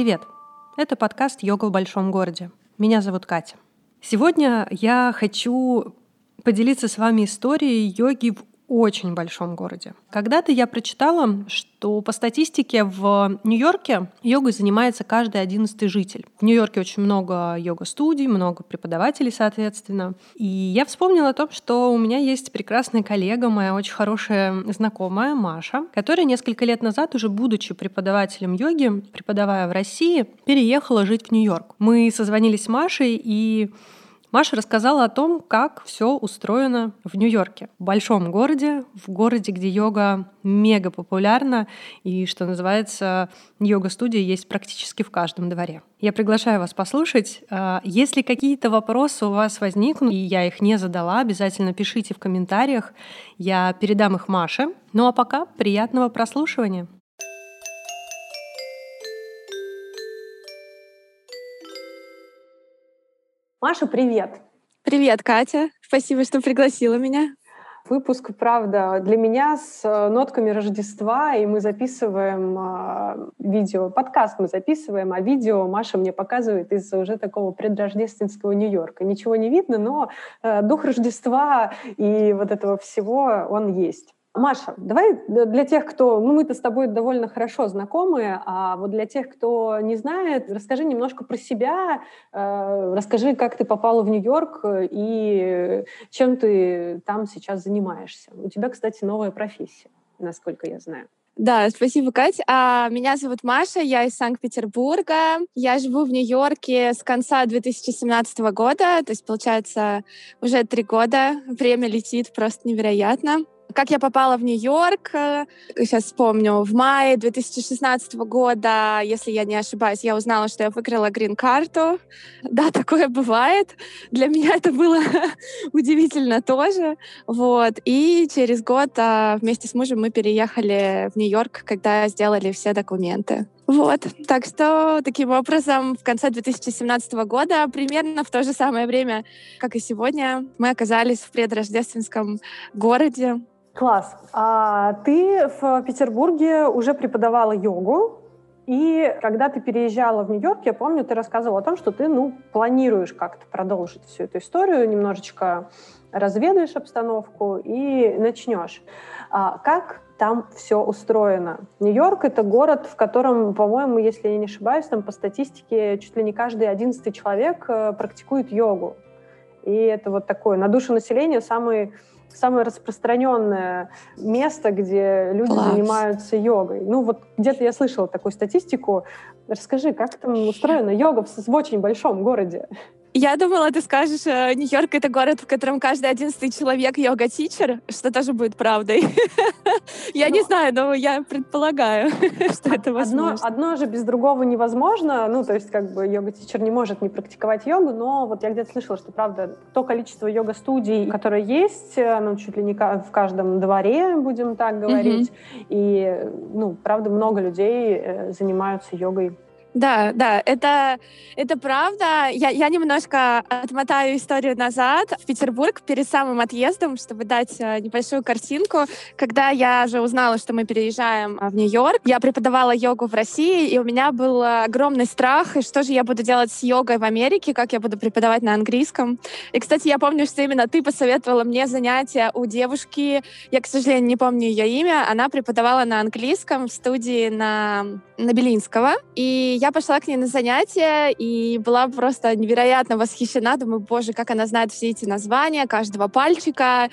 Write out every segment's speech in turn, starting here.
Привет! Это подкаст «Йога в большом городе». Меня зовут Катя. Сегодня я хочу поделиться с вами историей йоги в очень большом городе. Когда-то я прочитала, что по статистике в Нью-Йорке йогой занимается каждый одиннадцатый житель. В Нью-Йорке очень много йога-студий, много преподавателей, соответственно. И я вспомнила о том, что у меня есть прекрасная коллега, моя очень хорошая знакомая Маша, которая несколько лет назад, уже будучи преподавателем йоги, преподавая в России, переехала жить в Нью-Йорк. Мы созвонились с Машей и Маша рассказала о том, как все устроено в Нью-Йорке, в большом городе, в городе, где йога мега популярна и, что называется, йога-студия есть практически в каждом дворе. Я приглашаю вас послушать. А, если какие-то вопросы у вас возникнут, и я их не задала, обязательно пишите в комментариях, я передам их Маше. Ну а пока приятного прослушивания. Маша, привет! Привет, Катя. Спасибо, что пригласила меня. Выпуск, правда, для меня с э, нотками Рождества, и мы записываем э, видео, подкаст мы записываем, а видео Маша мне показывает из уже такого предрождественского Нью-Йорка. Ничего не видно, но э, дух Рождества и вот этого всего, он есть. Маша, давай для тех, кто... Ну, мы-то с тобой довольно хорошо знакомы, а вот для тех, кто не знает, расскажи немножко про себя, э, расскажи, как ты попала в Нью-Йорк и чем ты там сейчас занимаешься. У тебя, кстати, новая профессия, насколько я знаю. Да, спасибо, Катя. А, меня зовут Маша, я из Санкт-Петербурга. Я живу в Нью-Йорке с конца 2017 года, то есть, получается, уже три года. Время летит просто невероятно. Как я попала в Нью-Йорк, сейчас вспомню, в мае 2016 года, если я не ошибаюсь, я узнала, что я выиграла грин-карту. Да, такое бывает. Для меня это было удивительно тоже. Вот. И через год а, вместе с мужем мы переехали в Нью-Йорк, когда сделали все документы. Вот. Так что таким образом в конце 2017 года, примерно в то же самое время, как и сегодня, мы оказались в предрождественском городе, Класс. А ты в Петербурге уже преподавала йогу, и когда ты переезжала в Нью-Йорк, я помню, ты рассказывала о том, что ты, ну, планируешь как-то продолжить всю эту историю, немножечко разведаешь обстановку и начнешь. А как там все устроено? Нью-Йорк — это город, в котором, по-моему, если я не ошибаюсь, там по статистике чуть ли не каждый одиннадцатый человек э, практикует йогу. И это вот такое на душу населения самый самое распространенное место, где люди Класс. занимаются йогой. Ну вот где-то я слышала такую статистику. Расскажи, как там устроена йога в, в очень большом городе? Я думала, ты скажешь, э, Нью-Йорк — это город, в котором каждый одиннадцатый человек йога-тичер, что тоже будет правдой. Я не ну, знаю, но я предполагаю, что это возможно. Одно же без другого невозможно. Ну, то есть, как бы, йога-тичер не может не практиковать йогу, но вот я где-то слышала, что, правда, то количество йога-студий, которое есть, ну, чуть ли не в каждом дворе, будем так говорить, и, ну, правда, много людей э, занимаются йогой да, да, это, это правда. Я, я немножко отмотаю историю назад в Петербург перед самым отъездом, чтобы дать э, небольшую картинку. Когда я же узнала, что мы переезжаем э, в Нью-Йорк, я преподавала йогу в России, и у меня был огромный страх, и что же я буду делать с йогой в Америке, как я буду преподавать на английском. И, кстати, я помню, что именно ты посоветовала мне занятия у девушки, я, к сожалению, не помню ее имя, она преподавала на английском в студии на, на Белинского, и я пошла к ней на занятия и была просто невероятно восхищена. Думаю, боже, как она знает все эти названия каждого пальчика,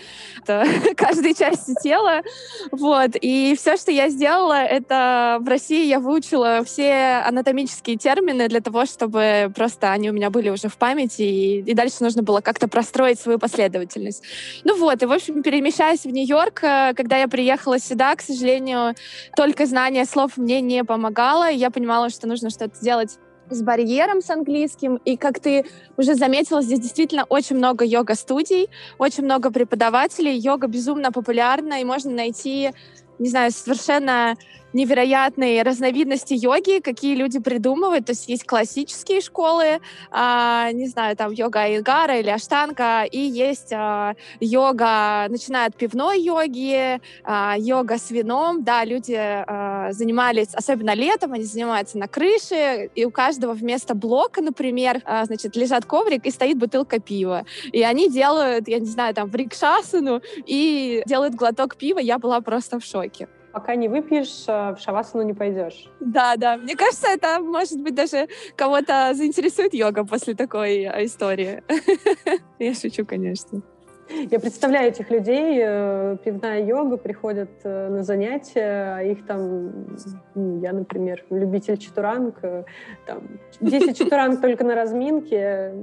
каждой части тела. Вот. И все, что я сделала, это в России я выучила все анатомические термины для того, чтобы просто они у меня были уже в памяти, и, и дальше нужно было как-то простроить свою последовательность. Ну вот, и, в общем, перемещаясь в Нью-Йорк, э, когда я приехала сюда, к сожалению, только знание слов мне не помогало. Я понимала, что нужно что-то сделать с барьером с английским. И как ты уже заметила, здесь действительно очень много йога-студий, очень много преподавателей. Йога безумно популярна, и можно найти, не знаю, совершенно невероятные разновидности йоги, какие люди придумывают. То есть есть классические школы, а, не знаю, там йога Айнгара или Аштанга, и есть а, йога, начиная от пивной йоги, а, йога с вином. Да, люди э, занимались, особенно летом, они занимаются на крыше, и у каждого вместо блока, например, э, значит, лежат коврик и стоит бутылка пива. И они делают, я не знаю, там, врикшасану и делают глоток пива. Я была просто в шоке пока не выпьешь, э, в шавасану не пойдешь. Да, да. Мне кажется, это, может быть, даже кого-то заинтересует йога после такой э, истории. Я шучу, конечно. Я представляю этих людей, э, пивная йога, приходят на занятия, а их там, ну, я, например, любитель чатуранг, там 10 чатуранг только на разминке.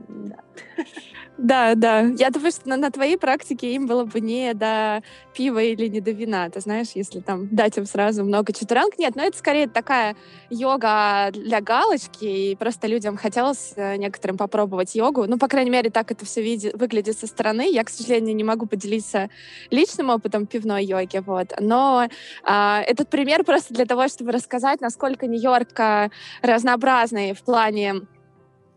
Да. Да. Я думаю, что на, на твоей практике им было бы не до пива или не до вина. Ты знаешь, если там дать им сразу много четверанг. Нет, но это скорее такая йога для галочки, и просто людям хотелось э, некоторым попробовать йогу. Ну, по крайней мере, так это все види- выглядит со стороны. Я, к сожалению, не могу поделиться личным опытом пивной йоги, вот. Но а, этот пример просто для того, чтобы рассказать, насколько Нью-Йорк разнообразный в плане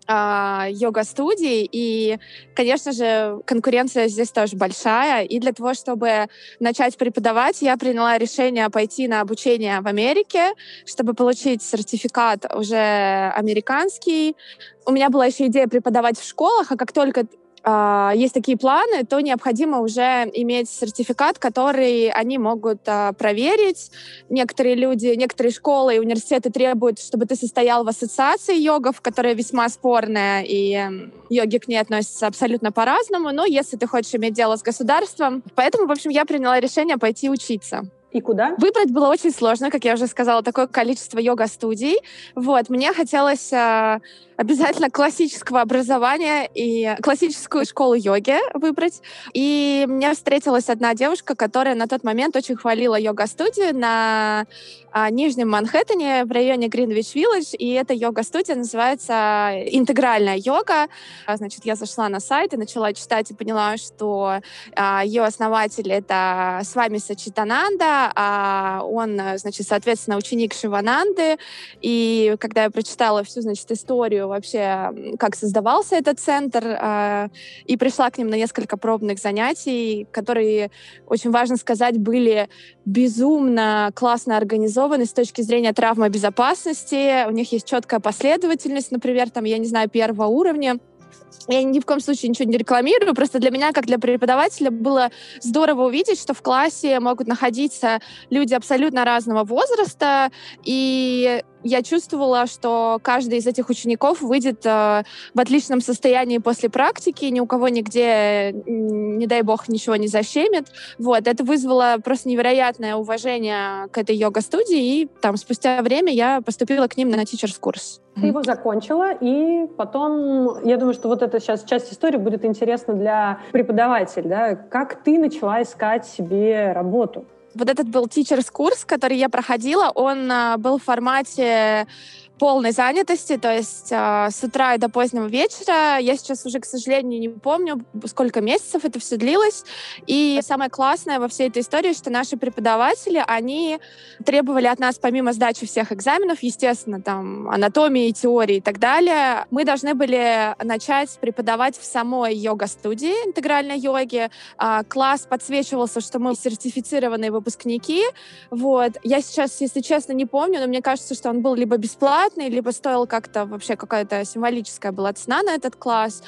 а, йога-студий, и, конечно же, конкуренция здесь тоже большая, и для того, чтобы начать преподавать, я приняла решение пойти на обучение в Америке, чтобы получить сертификат уже американский. У меня была еще идея преподавать в школах, а как только а, есть такие планы, то необходимо уже иметь сертификат, который они могут а, проверить. Некоторые люди, некоторые школы и университеты требуют, чтобы ты состоял в ассоциации йогов, которая весьма спорная, и йоги к ней относятся абсолютно по-разному. Но если ты хочешь иметь дело с государством, поэтому, в общем, я приняла решение пойти учиться. И куда? Выбрать было очень сложно, как я уже сказала, такое количество йога-студий. Вот, мне хотелось э, обязательно классического образования и классическую школу йоги выбрать. И мне встретилась одна девушка, которая на тот момент очень хвалила йога-студию на а, Нижнем Манхэттене в районе Гринвич-Виллидж. И эта йога-студия называется «Интегральная йога». А, значит, я зашла на сайт и начала читать и поняла, что а, ее основатель — это с вами Сачитананда, а он, значит, соответственно, ученик Шивананды. И когда я прочитала всю, значит, историю вообще, как создавался этот центр, э, и пришла к ним на несколько пробных занятий, которые, очень важно сказать, были безумно классно организованы с точки зрения травмобезопасности. У них есть четкая последовательность, например, там, я не знаю, первого уровня, я ни в коем случае ничего не рекламирую, просто для меня, как для преподавателя, было здорово увидеть, что в классе могут находиться люди абсолютно разного возраста, и я чувствовала, что каждый из этих учеников выйдет э, в отличном состоянии после практики, ни у кого нигде, не дай бог, ничего не защемит. Вот, это вызвало просто невероятное уважение к этой йога-студии, и там спустя время я поступила к ним на тичерс-курс. Ты его закончила, и потом, я думаю, что вот эта сейчас часть истории будет интересна для преподавателя, да? Как ты начала искать себе работу? Вот этот был teachers-курс, который я проходила, он а, был в формате полной занятости, то есть э, с утра и до позднего вечера. Я сейчас уже, к сожалению, не помню, сколько месяцев это все длилось. И самое классное во всей этой истории, что наши преподаватели, они требовали от нас, помимо сдачи всех экзаменов, естественно, там, анатомии, теории и так далее, мы должны были начать преподавать в самой йога-студии интегральной йоги. Э, класс подсвечивался, что мы сертифицированные выпускники. Вот. Я сейчас, если честно, не помню, но мне кажется, что он был либо бесплатный, бесплатный, либо стоил как-то вообще какая-то символическая была цена на этот класс.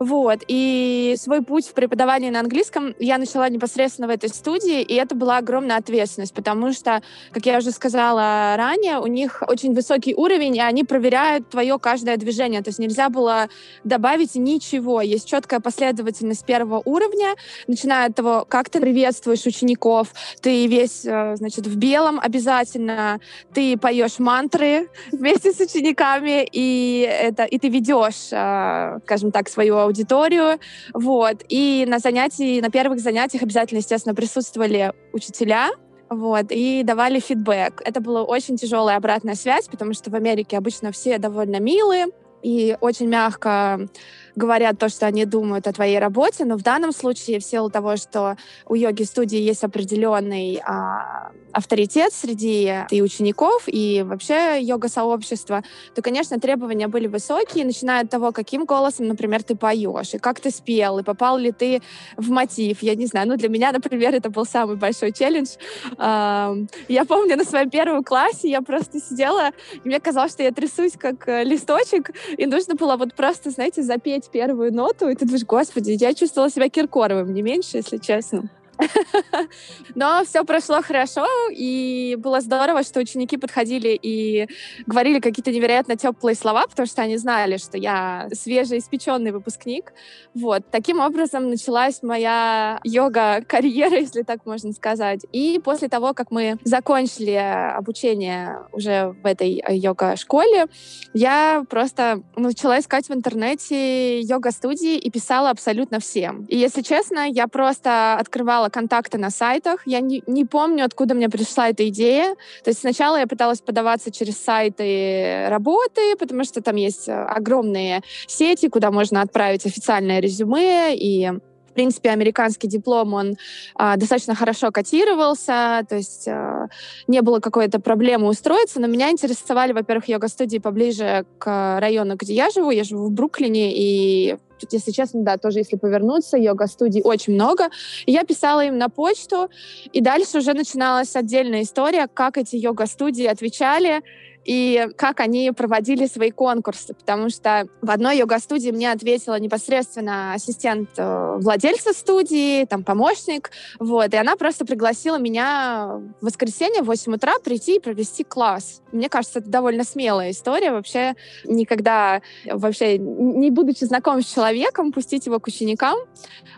Вот. И свой путь в преподавании на английском я начала непосредственно в этой студии, и это была огромная ответственность, потому что, как я уже сказала ранее, у них очень высокий уровень, и они проверяют твое каждое движение. То есть нельзя было добавить ничего. Есть четкая последовательность первого уровня, начиная от того, как ты приветствуешь учеников. Ты весь, э, значит, в белом обязательно. Ты поешь мантры вместе с учениками, и, это, и ты ведешь, э, скажем так, свою аудиторию, вот. И на занятии, на первых занятиях обязательно, естественно, присутствовали учителя, вот, и давали фидбэк. Это была очень тяжелая обратная связь, потому что в Америке обычно все довольно милые, и очень мягко говорят то, что они думают о твоей работе, но в данном случае в силу того, что у йоги-студии есть определенный а, авторитет среди и учеников, и вообще йога-сообщества, то, конечно, требования были высокие, начиная от того, каким голосом, например, ты поешь, и как ты спел, и попал ли ты в мотив. Я не знаю, ну для меня, например, это был самый большой челлендж. А, я помню, на своем первом классе я просто сидела, и мне казалось, что я трясусь как э, листочек, и нужно было вот просто, знаете, запеть первую ноту, и ты думаешь, господи, я чувствовала себя Киркоровым, не меньше, если честно. Но все прошло хорошо, и было здорово, что ученики подходили и говорили какие-то невероятно теплые слова, потому что они знали, что я свежеиспеченный выпускник. Вот. Таким образом началась моя йога-карьера, если так можно сказать. И после того, как мы закончили обучение уже в этой йога-школе, я просто начала искать в интернете йога-студии и писала абсолютно всем. И, если честно, я просто открывала контакты на сайтах. Я не, не помню, откуда мне пришла эта идея. То есть сначала я пыталась подаваться через сайты работы, потому что там есть э, огромные сети, куда можно отправить официальное резюме и в принципе, американский диплом, он а, достаточно хорошо котировался, то есть а, не было какой-то проблемы устроиться, но меня интересовали, во-первых, йога-студии поближе к району, где я живу. Я живу в Бруклине, и Тут, если честно, да, тоже если повернуться, йога-студий очень много. И я писала им на почту, и дальше уже начиналась отдельная история, как эти йога-студии отвечали, и как они проводили свои конкурсы, потому что в одной йога-студии мне ответила непосредственно ассистент э, владельца студии, там помощник, вот, и она просто пригласила меня в воскресенье в 8 утра прийти и провести класс. Мне кажется, это довольно смелая история, вообще никогда, вообще не будучи знакомым с человеком, пустить его к ученикам,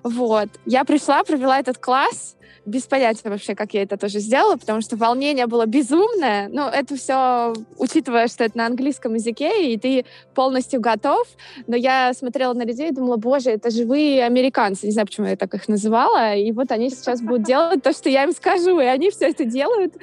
вот. Я пришла, провела этот класс, без понятия вообще, как я это тоже сделала, потому что волнение было безумное. Ну, это все, учитывая, что это на английском языке, и ты полностью готов. Но я смотрела на людей и думала, боже, это живые американцы. Не знаю, почему я так их называла. И вот они сейчас будут делать то, что я им скажу, и они все это делают.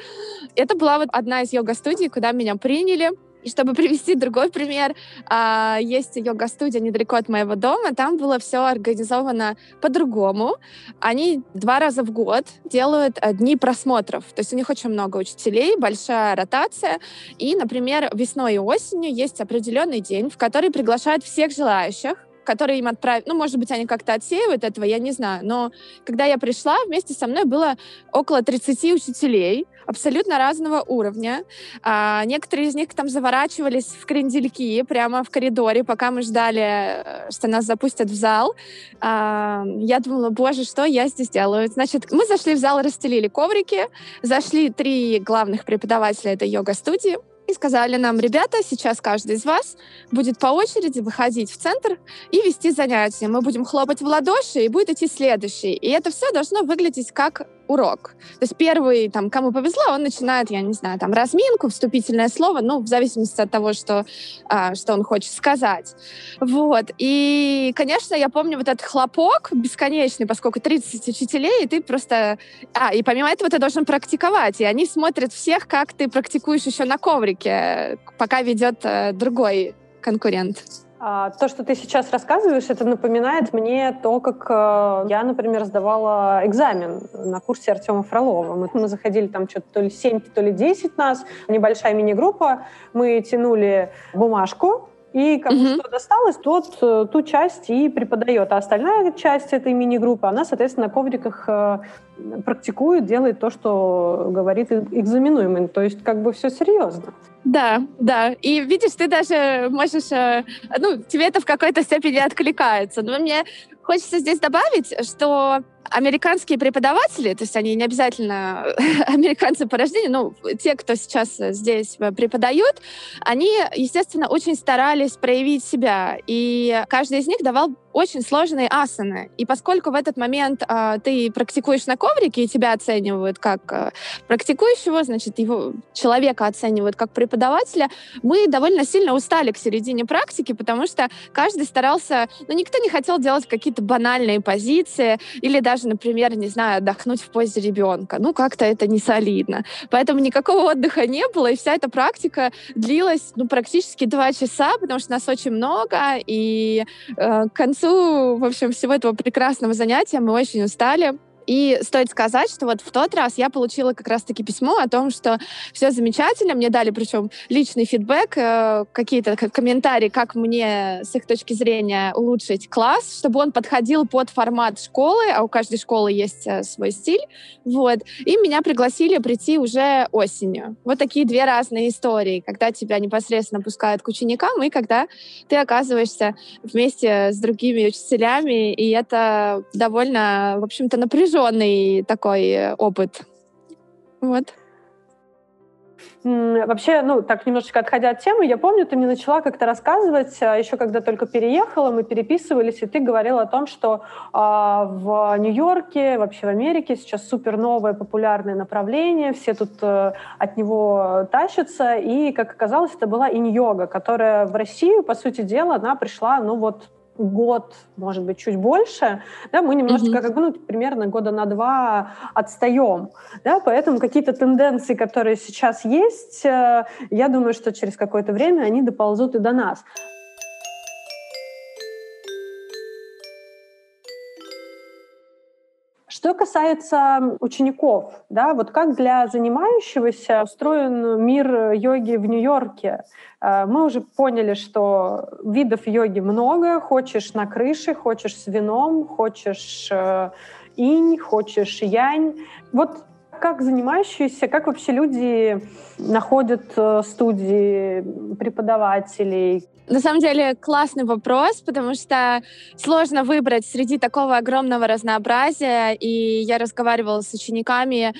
Это была вот одна из йога-студий, куда меня приняли. И чтобы привести другой пример, а, есть йога-студия недалеко от моего дома, там было все организовано по-другому. Они два раза в год делают э, дни просмотров, то есть у них очень много учителей, большая ротация, и, например, весной и осенью есть определенный день, в который приглашают всех желающих, которые им отправят. Ну, может быть, они как-то отсеивают этого, я не знаю. Но когда я пришла, вместе со мной было около 30 учителей, абсолютно разного уровня. А, некоторые из них там заворачивались в крендельки прямо в коридоре, пока мы ждали, э, что нас запустят в зал. А, я думала, боже, что я здесь делаю? Значит, мы зашли в зал, расстелили коврики, зашли три главных преподавателя этой йога-студии, и сказали нам, ребята, сейчас каждый из вас будет по очереди выходить в центр и вести занятия. Мы будем хлопать в ладоши, и будет идти следующий. И это все должно выглядеть как урок. То есть первый, там, кому повезло, он начинает, я не знаю, там, разминку, вступительное слово, ну, в зависимости от того, что, а, что он хочет сказать. Вот. И, конечно, я помню вот этот хлопок бесконечный, поскольку 30 учителей, и ты просто... А, и помимо этого ты должен практиковать, и они смотрят всех, как ты практикуешь еще на коврике, пока ведет э, другой конкурент. А, то, что ты сейчас рассказываешь, это напоминает мне то, как э, я, например, сдавала экзамен на курсе Артема Фролова. Мы, мы заходили там что-то то ли 7, то ли 10 нас, небольшая мини-группа. Мы тянули бумажку, и кому mm-hmm. что досталось, тот э, ту часть и преподает. А остальная часть этой мини-группы, она, соответственно, на ковриках э, практикует, делает то, что говорит экзаменуемый. То есть как бы все серьезно. Да, да. И видишь, ты даже можешь... Э, ну, тебе это в какой-то степени откликается. Но мне хочется здесь добавить, что американские преподаватели, то есть они не обязательно американцы по рождению, но те, кто сейчас здесь преподают, они, естественно, очень старались проявить себя. И каждый из них давал очень сложные асаны. И поскольку в этот момент э, ты практикуешь на коврике, и тебя оценивают как э, практикующего, значит, его человека оценивают как преподавателя, мы довольно сильно устали к середине практики, потому что каждый старался, ну, никто не хотел делать какие-то банальные позиции или даже даже, например, не знаю, отдохнуть в позе ребенка. Ну, как-то это не солидно. Поэтому никакого отдыха не было, и вся эта практика длилась, ну, практически два часа, потому что нас очень много, и э, к концу, в общем, всего этого прекрасного занятия мы очень устали. И стоит сказать, что вот в тот раз я получила как раз-таки письмо о том, что все замечательно. Мне дали причем личный фидбэк, э, какие-то комментарии, как мне с их точки зрения улучшить класс, чтобы он подходил под формат школы, а у каждой школы есть э, свой стиль. Вот. И меня пригласили прийти уже осенью. Вот такие две разные истории, когда тебя непосредственно пускают к ученикам и когда ты оказываешься вместе с другими учителями, и это довольно, в общем-то, напряженно напряженный такой э, опыт. Вот. Вообще, ну, так немножечко отходя от темы, я помню, ты мне начала как-то рассказывать, а, еще когда только переехала, мы переписывались, и ты говорила о том, что э, в Нью-Йорке, вообще в Америке сейчас супер новое популярное направление, все тут э, от него тащатся, и, как оказалось, это была инь-йога, которая в Россию, по сути дела, она пришла, ну вот, год, может быть, чуть больше, да, мы немножечко, mm-hmm. как бы, ну, примерно года на два отстаем, да, поэтому какие-то тенденции, которые сейчас есть, э, я думаю, что через какое-то время они доползут и до нас. Что касается учеников, да, вот как для занимающегося устроен мир йоги в Нью-Йорке? Э, мы уже поняли, что видов йоги много. Хочешь на крыше, хочешь с вином, хочешь э, инь, хочешь янь. Вот как занимающиеся, как вообще люди находят э, студии преподавателей? На самом деле классный вопрос, потому что сложно выбрать среди такого огромного разнообразия. И я разговаривала с учениками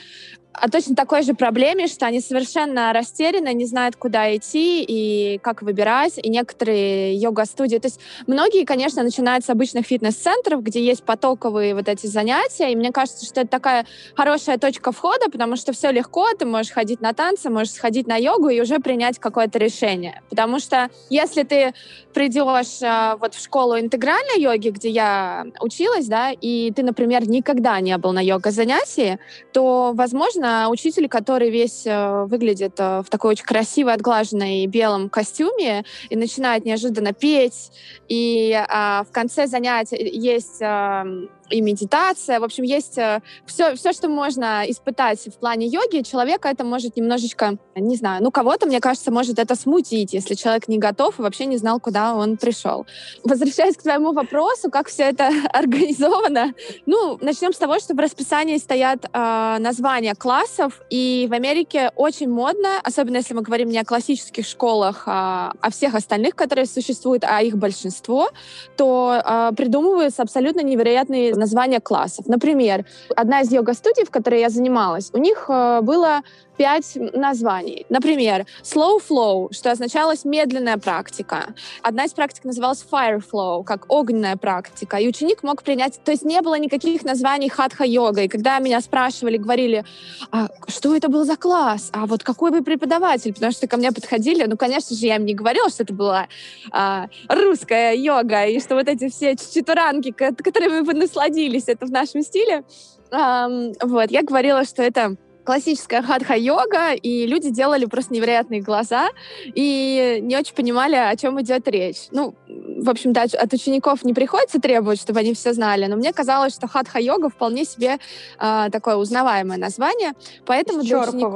о точно такой же проблеме, что они совершенно растеряны, не знают, куда идти и как выбирать. И некоторые йога-студии... То есть многие, конечно, начинают с обычных фитнес-центров, где есть потоковые вот эти занятия. И мне кажется, что это такая хорошая точка входа, потому что все легко. Ты можешь ходить на танцы, можешь сходить на йогу и уже принять какое-то решение. Потому что если ты придешь э, вот в школу интегральной йоги, где я училась, да, и ты, например, никогда не был на йога-занятии, то, возможно, учитель, который весь э, выглядит э, в такой очень красивой, отглаженной белом костюме и начинает неожиданно петь, и а, в конце занятия есть а, и медитация. В общем, есть все, все, что можно испытать в плане йоги. Человека это может немножечко, не знаю, ну, кого-то, мне кажется, может это смутить, если человек не готов и вообще не знал, куда он пришел. Возвращаясь к твоему вопросу, как все это организовано, ну, начнем с того, что в расписании стоят э, названия классов, и в Америке очень модно, особенно если мы говорим не о классических школах, а о всех остальных, которые существуют, а их большинство, то э, придумываются абсолютно невероятные названия классов. Например, одна из йога-студий, в которой я занималась, у них э, было пять названий. Например, slow flow, что означалось медленная практика. Одна из практик называлась fire flow, как огненная практика. И ученик мог принять... То есть не было никаких названий хатха-йога. И когда меня спрашивали, говорили, а что это был за класс? А вот какой вы преподаватель? Потому что ко мне подходили, ну, конечно же, я им не говорила, что это была а, русская йога, и что вот эти все читуранки, которыми вы насладились, это в нашем стиле. Um, вот, я говорила, что это классическая хатха-йога, и люди делали просто невероятные глаза и не очень понимали, о чем идет речь. Ну, в общем-то, от учеников не приходится требовать, чтобы они все знали, но мне казалось, что хатха-йога вполне себе э, такое узнаваемое название, поэтому для учеников...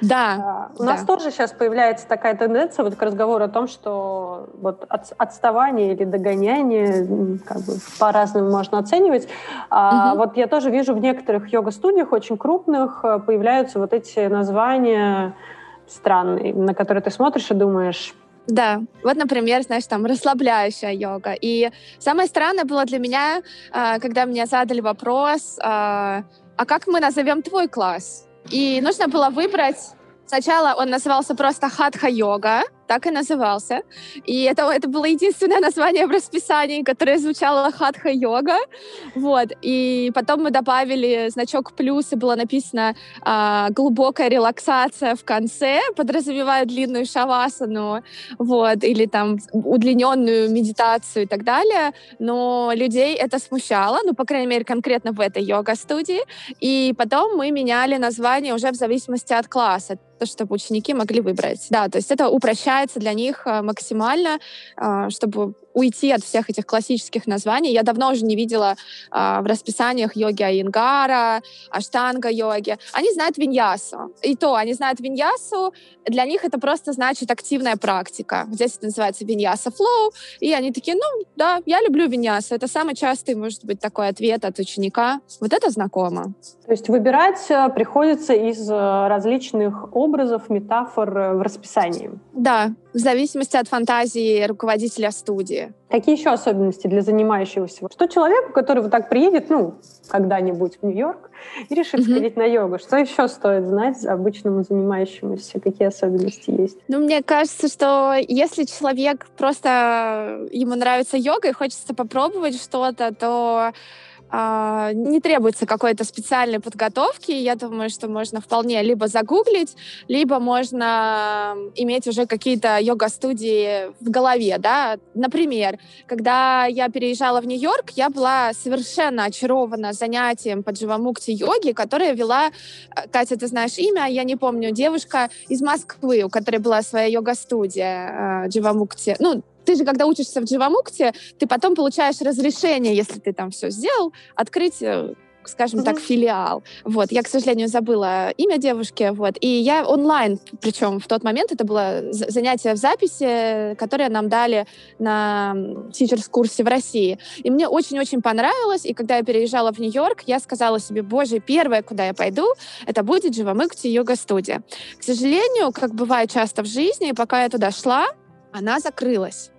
Да. А, у да. нас тоже сейчас появляется такая тенденция вот к разговору о том, что вот от, отставание или догоняние, как бы по-разному можно оценивать. А, угу. Вот я тоже вижу в некоторых йога-студиях очень крупных появляются вот эти названия странные, на которые ты смотришь и думаешь, да, вот, например, знаешь, там расслабляющая йога. И самое странное было для меня, а, когда мне задали вопрос, а, а как мы назовем твой класс? И нужно было выбрать Сначала он назывался просто хатха-йога, так и назывался. И это, это было единственное название в расписании, которое звучало хатха-йога. Вот. И потом мы добавили значок плюс, и было написано а, глубокая релаксация в конце, подразумевая длинную шавасану, вот, или там удлиненную медитацию и так далее. Но людей это смущало, ну, по крайней мере, конкретно в этой йога-студии. И потом мы меняли название уже в зависимости от класса чтобы ученики могли выбрать. Да, то есть это упрощается для них э, максимально, э, чтобы уйти от всех этих классических названий. Я давно уже не видела э, в расписаниях йоги Айнгара, аштанга-йоги. Они знают виньясу. И то, они знают виньясу, для них это просто значит активная практика. Здесь это называется виньяса флоу. И они такие, ну, да, я люблю виньясу. Это самый частый, может быть, такой ответ от ученика. Вот это знакомо. То есть выбирать приходится из различных образов образов, метафор э, в расписании. Да, в зависимости от фантазии руководителя студии. Какие еще особенности для занимающегося? Что человеку, который вот так приедет, ну, когда-нибудь в Нью-Йорк и решит mm-hmm. сходить на йогу, что еще стоит знать обычному занимающемуся? Какие особенности есть? Ну, мне кажется, что если человек просто ему нравится йога и хочется попробовать что-то, то не требуется какой-то специальной подготовки. Я думаю, что можно вполне либо загуглить, либо можно иметь уже какие-то йога-студии в голове. Да? Например, когда я переезжала в Нью-Йорк, я была совершенно очарована занятием по дживамукти йоги, которое вела, э, Катя, ты знаешь имя, я не помню, девушка из Москвы, у которой была своя йога-студия дживамукти. Ну, ты же, когда учишься в Дживамукте, ты потом получаешь разрешение, если ты там все сделал, открыть э, скажем mm-hmm. так, филиал. Вот, я, к сожалению, забыла имя девушки, вот, и я онлайн, причем в тот момент это было занятие в записи, которое нам дали на тичерс-курсе в России. И мне очень-очень понравилось, и когда я переезжала в Нью-Йорк, я сказала себе, боже, первое, куда я пойду, это будет Дживамыкти йога-студия. К сожалению, как бывает часто в жизни, пока я туда шла, она закрылась.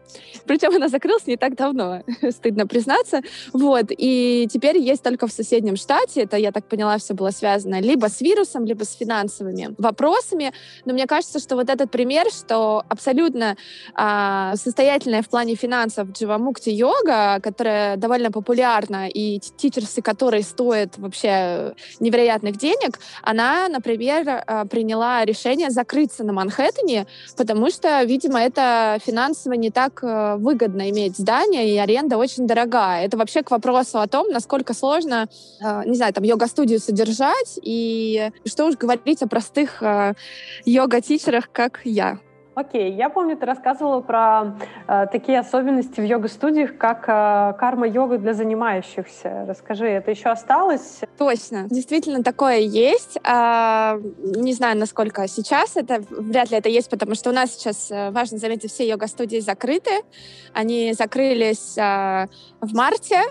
Причем она закрылась не так давно, стыдно признаться. Вот. И теперь есть только в соседнем штате. Это, я так поняла, все было связано либо с вирусом, либо с финансовыми вопросами. Но мне кажется, что вот этот пример, что абсолютно а, состоятельная в плане финансов Дживамукти йога, которая довольно популярна, и тичерсы которые стоят вообще невероятных денег, она, например, а, приняла решение закрыться на Манхэттене, потому что, видимо, это финансово не так выгодно иметь здание, и аренда очень дорогая. Это вообще к вопросу о том, насколько сложно, э, не знаю, там, йога-студию содержать, и что уж говорить о простых э, йога-тичерах, как я. Окей, я помню, ты рассказывала про э, такие особенности в йога-студиях, как э, карма-йога для занимающихся. Расскажи, это еще осталось? Точно, действительно такое есть. Э, не знаю, насколько сейчас это, вряд ли это есть, потому что у нас сейчас, э, важно заметить, все йога-студии закрыты. Они закрылись э, в марте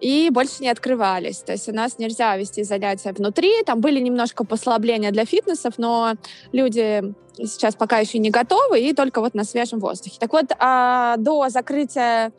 и больше не открывались. То есть у нас нельзя вести занятия внутри. Там были немножко послабления для фитнесов, но люди сейчас пока еще не готовы, и только вот на свежем воздухе. Так вот, а, до закрытия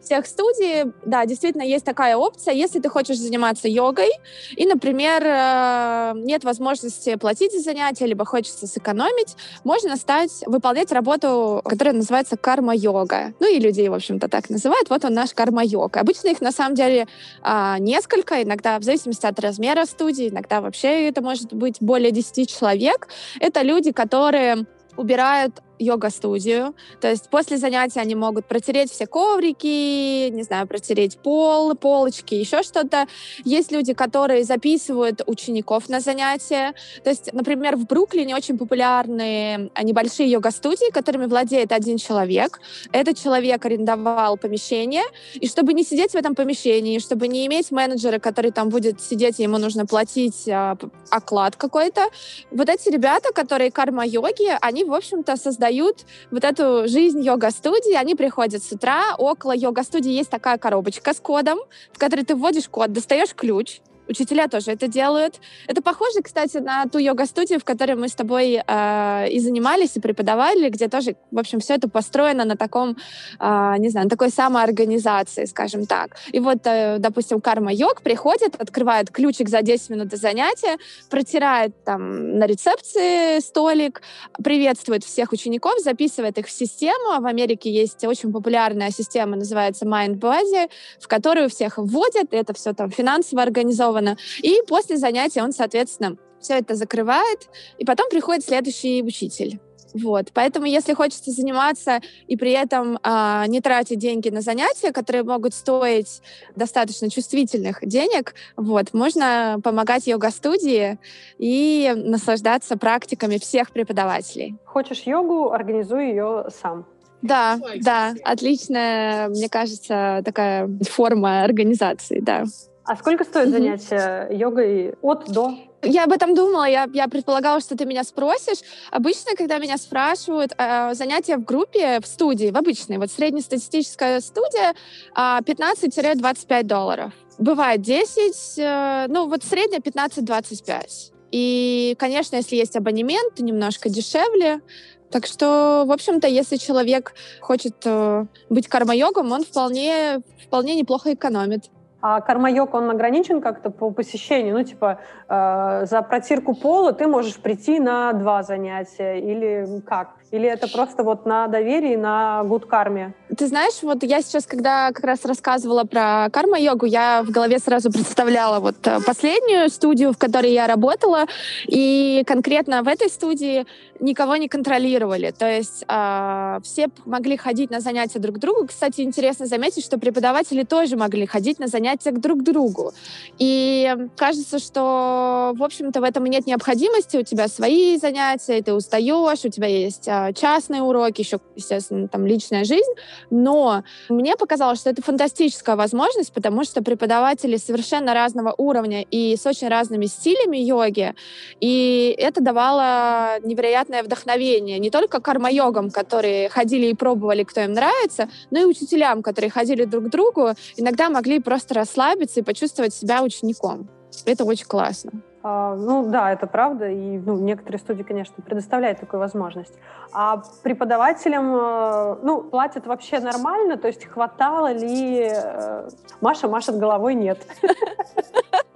всех студий, да, действительно есть такая опция, если ты хочешь заниматься йогой, и, например, э, нет возможности платить за занятия, либо хочется сэкономить, можно стать, выполнять работу, которая называется карма-йога. Ну и людей, в общем-то, так называют. Вот он наш карма-йога. Обычно их, на самом деле, а, несколько, иногда в зависимости от размера студии, иногда вообще это может быть более 10 человек. Это люди, которые убирают йога-студию. То есть после занятия они могут протереть все коврики, не знаю, протереть пол, полочки, еще что-то. Есть люди, которые записывают учеников на занятия. То есть, например, в Бруклине очень популярны небольшие йога-студии, которыми владеет один человек. Этот человек арендовал помещение, и чтобы не сидеть в этом помещении, чтобы не иметь менеджера, который там будет сидеть, ему нужно платить а, оклад какой-то, вот эти ребята, которые карма-йоги, они, в общем-то, создают создают вот эту жизнь йога-студии. Они приходят с утра, около йога-студии есть такая коробочка с кодом, в которой ты вводишь код, достаешь ключ, учителя тоже это делают. Это похоже, кстати, на ту йога-студию, в которой мы с тобой э, и занимались, и преподавали, где тоже, в общем, все это построено на таком, э, не знаю, на такой самоорганизации, скажем так. И вот, э, допустим, карма-йог приходит, открывает ключик за 10 минут до занятия, протирает там на рецепции столик, приветствует всех учеников, записывает их в систему. А в Америке есть очень популярная система, называется MindBody, в которую всех вводят, это все там финансово организовано. И после занятия он, соответственно, все это закрывает, и потом приходит следующий учитель. Вот. Поэтому, если хочется заниматься и при этом а, не тратить деньги на занятия, которые могут стоить достаточно чувствительных денег, вот, можно помогать йога-студии и наслаждаться практиками всех преподавателей. Хочешь йогу, организуй ее сам. Да, да, отличная, мне кажется, такая форма организации, да. А сколько стоит занятие йогой от до? Я об этом думала, я, я предполагала, что ты меня спросишь. Обычно, когда меня спрашивают э, занятия в группе, в студии, в обычной, вот среднестатистическая студия, э, 15-25 долларов. Бывает 10, э, ну вот средняя 15-25. И, конечно, если есть абонемент, то немножко дешевле. Так что, в общем-то, если человек хочет э, быть карма-йогом, он вполне, вполне неплохо экономит. А кармайок, он ограничен как-то по посещению? Ну, типа, э, за протирку пола ты можешь прийти на два занятия или как? Или это просто вот на доверии, на гуд-карме? Ты знаешь, вот я сейчас, когда как раз рассказывала про карма-йогу, я в голове сразу представляла вот э, последнюю студию, в которой я работала, и конкретно в этой студии никого не контролировали. То есть э, все могли ходить на занятия друг к другу. Кстати, интересно заметить, что преподаватели тоже могли ходить на занятия друг к другу. И кажется, что, в общем-то, в этом нет необходимости. У тебя свои занятия, ты устаешь, у тебя есть а, частные уроки, еще, естественно, там личная жизнь. Но мне показалось, что это фантастическая возможность, потому что преподаватели совершенно разного уровня и с очень разными стилями йоги. И это давало невероятное вдохновение не только карма-йогам, которые ходили и пробовали, кто им нравится, но и учителям, которые ходили друг к другу, иногда могли просто расслабиться и почувствовать себя учеником. Это очень классно. А, ну да, это правда, и ну, некоторые студии, конечно, предоставляют такую возможность. А преподавателям, э, ну, платят вообще нормально, то есть хватало ли... Э, Маша машет головой нет.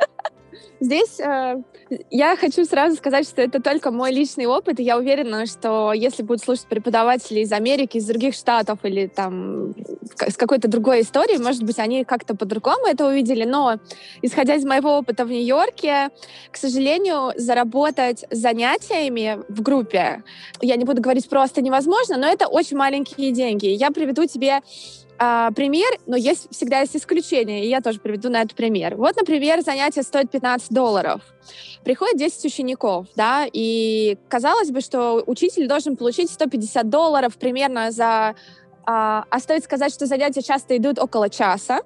Здесь э, я хочу сразу сказать, что это только мой личный опыт, и я уверена, что если будут слушать преподаватели из Америки, из других штатов или там с какой-то другой истории, может быть, они как-то по-другому это увидели, но исходя из моего опыта в Нью-Йорке, к сожалению, заработать занятиями в группе, я не буду говорить просто невозможно, но это очень маленькие деньги. Я приведу тебе а, пример, но есть всегда есть исключения, и я тоже приведу на этот пример. Вот, например, занятие стоит 15 долларов. Приходит 10 учеников, да, и казалось бы, что учитель должен получить 150 долларов примерно за... А, а стоит сказать, что занятия часто идут около часа,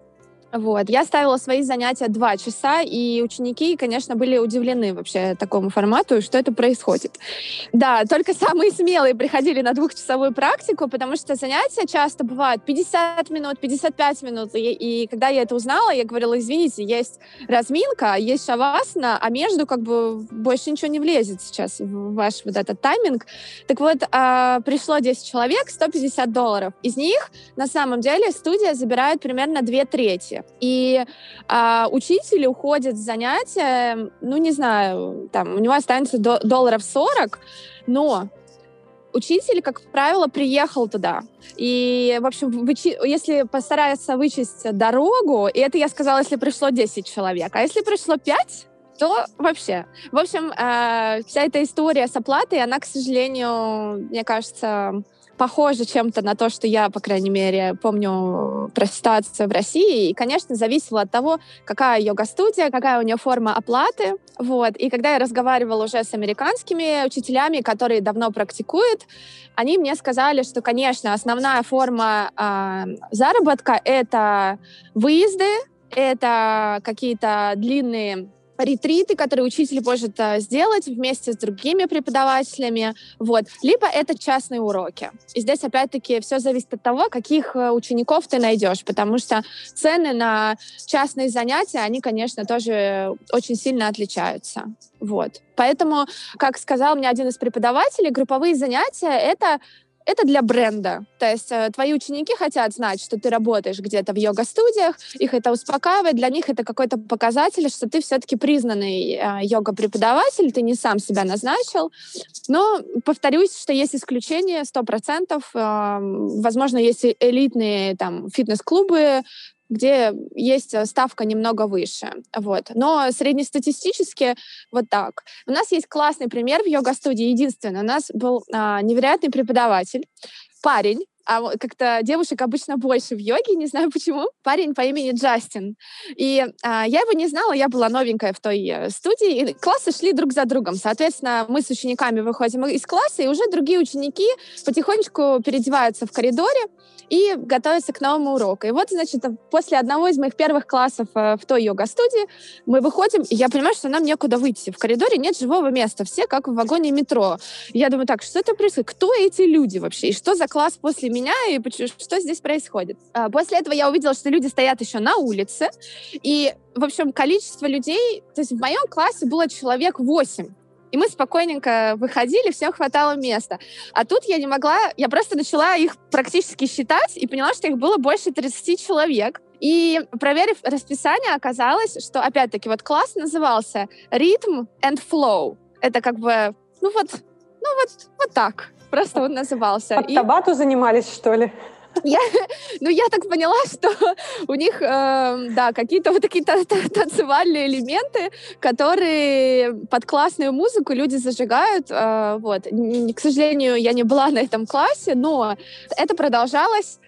вот. Я ставила свои занятия два часа, и ученики, конечно, были удивлены вообще такому формату, что это происходит. Да, только самые смелые приходили на двухчасовую практику, потому что занятия часто бывают 50 минут, 55 минут. И, и когда я это узнала, я говорила, извините, есть разминка, есть шавасна, а между как бы больше ничего не влезет сейчас в ваш вот этот тайминг. Так вот, а, пришло 10 человек, 150 долларов. Из них, на самом деле, студия забирает примерно две трети. И а, учитель уходит с занятия, ну, не знаю, там, у него останется до, долларов 40, но учитель, как правило, приехал туда. И, в общем, если постараться вычесть дорогу, и это я сказала, если пришло 10 человек, а если пришло 5, то вообще. В общем, э, вся эта история с оплатой, она, к сожалению, мне кажется, похоже чем-то на то, что я, по крайней мере, помню про ситуацию в России. И, конечно, зависело от того, какая йога-студия, какая у нее форма оплаты. Вот. И когда я разговаривала уже с американскими учителями, которые давно практикуют, они мне сказали, что, конечно, основная форма э, заработка — это выезды, это какие-то длинные ретриты, которые учитель может э, сделать вместе с другими преподавателями, вот. Либо это частные уроки. И здесь, опять-таки, все зависит от того, каких э, учеников ты найдешь, потому что цены на частные занятия, они, конечно, тоже очень сильно отличаются. Вот. Поэтому, как сказал мне один из преподавателей, групповые занятия — это это для бренда. То есть э, твои ученики хотят знать, что ты работаешь где-то в йога-студиях, их это успокаивает, для них это какой-то показатель, что ты все-таки признанный э, йога-преподаватель, ты не сам себя назначил. Но повторюсь, что есть исключения, сто процентов. Э, возможно, есть элитные там фитнес-клубы, где есть э, ставка немного выше. Вот. Но среднестатистически вот так. У нас есть классный пример в йога-студии. Единственное, у нас был а, невероятный преподаватель, парень, а как-то девушек обычно больше в йоге, не знаю почему. Парень по имени Джастин. И а, я его не знала, я была новенькая в той э, студии, и классы шли друг за другом. Соответственно, мы с учениками выходим из класса, и уже другие ученики потихонечку переодеваются в коридоре, и готовиться к новому уроку. И вот, значит, после одного из моих первых классов э, в той йога-студии мы выходим, и я понимаю, что нам некуда выйти. В коридоре нет живого места, все как в вагоне метро. Я думаю, так, что это происходит? Кто эти люди вообще? И что за класс после меня? И что здесь происходит? А после этого я увидела, что люди стоят еще на улице, и в общем, количество людей, то есть в моем классе было человек 8. И мы спокойненько выходили, всем хватало места. А тут я не могла, я просто начала их практически считать и поняла, что их было больше 30 человек. И проверив расписание, оказалось, что, опять-таки, вот класс назывался «Rhythm and Flow». Это как бы, ну вот, ну вот, вот так. Просто он назывался. Под табату занимались, что ли? Я, ну, я так поняла, что у них, э, да, какие-то вот такие танцевальные элементы, которые под классную музыку люди зажигают. Э, вот. К сожалению, я не была на этом классе, но это продолжалось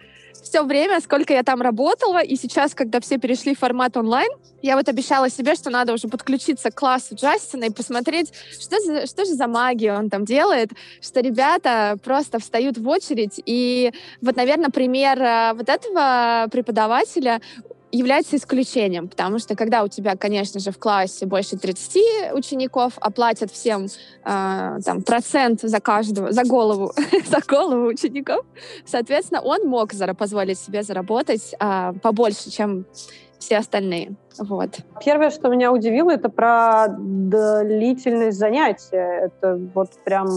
все время, сколько я там работала, и сейчас, когда все перешли в формат онлайн, я вот обещала себе, что надо уже подключиться к классу Джастина и посмотреть, что, за, что же за магию он там делает, что ребята просто встают в очередь. И вот, наверное, пример э, вот этого преподавателя является исключением, потому что когда у тебя, конечно же, в классе больше 30 учеников, оплатят всем э, там, процент за каждого, за голову, за голову учеников, соответственно, он мог позволить себе заработать э, побольше, чем все остальные. Вот. Первое, что меня удивило, это про длительность занятия. Это вот прям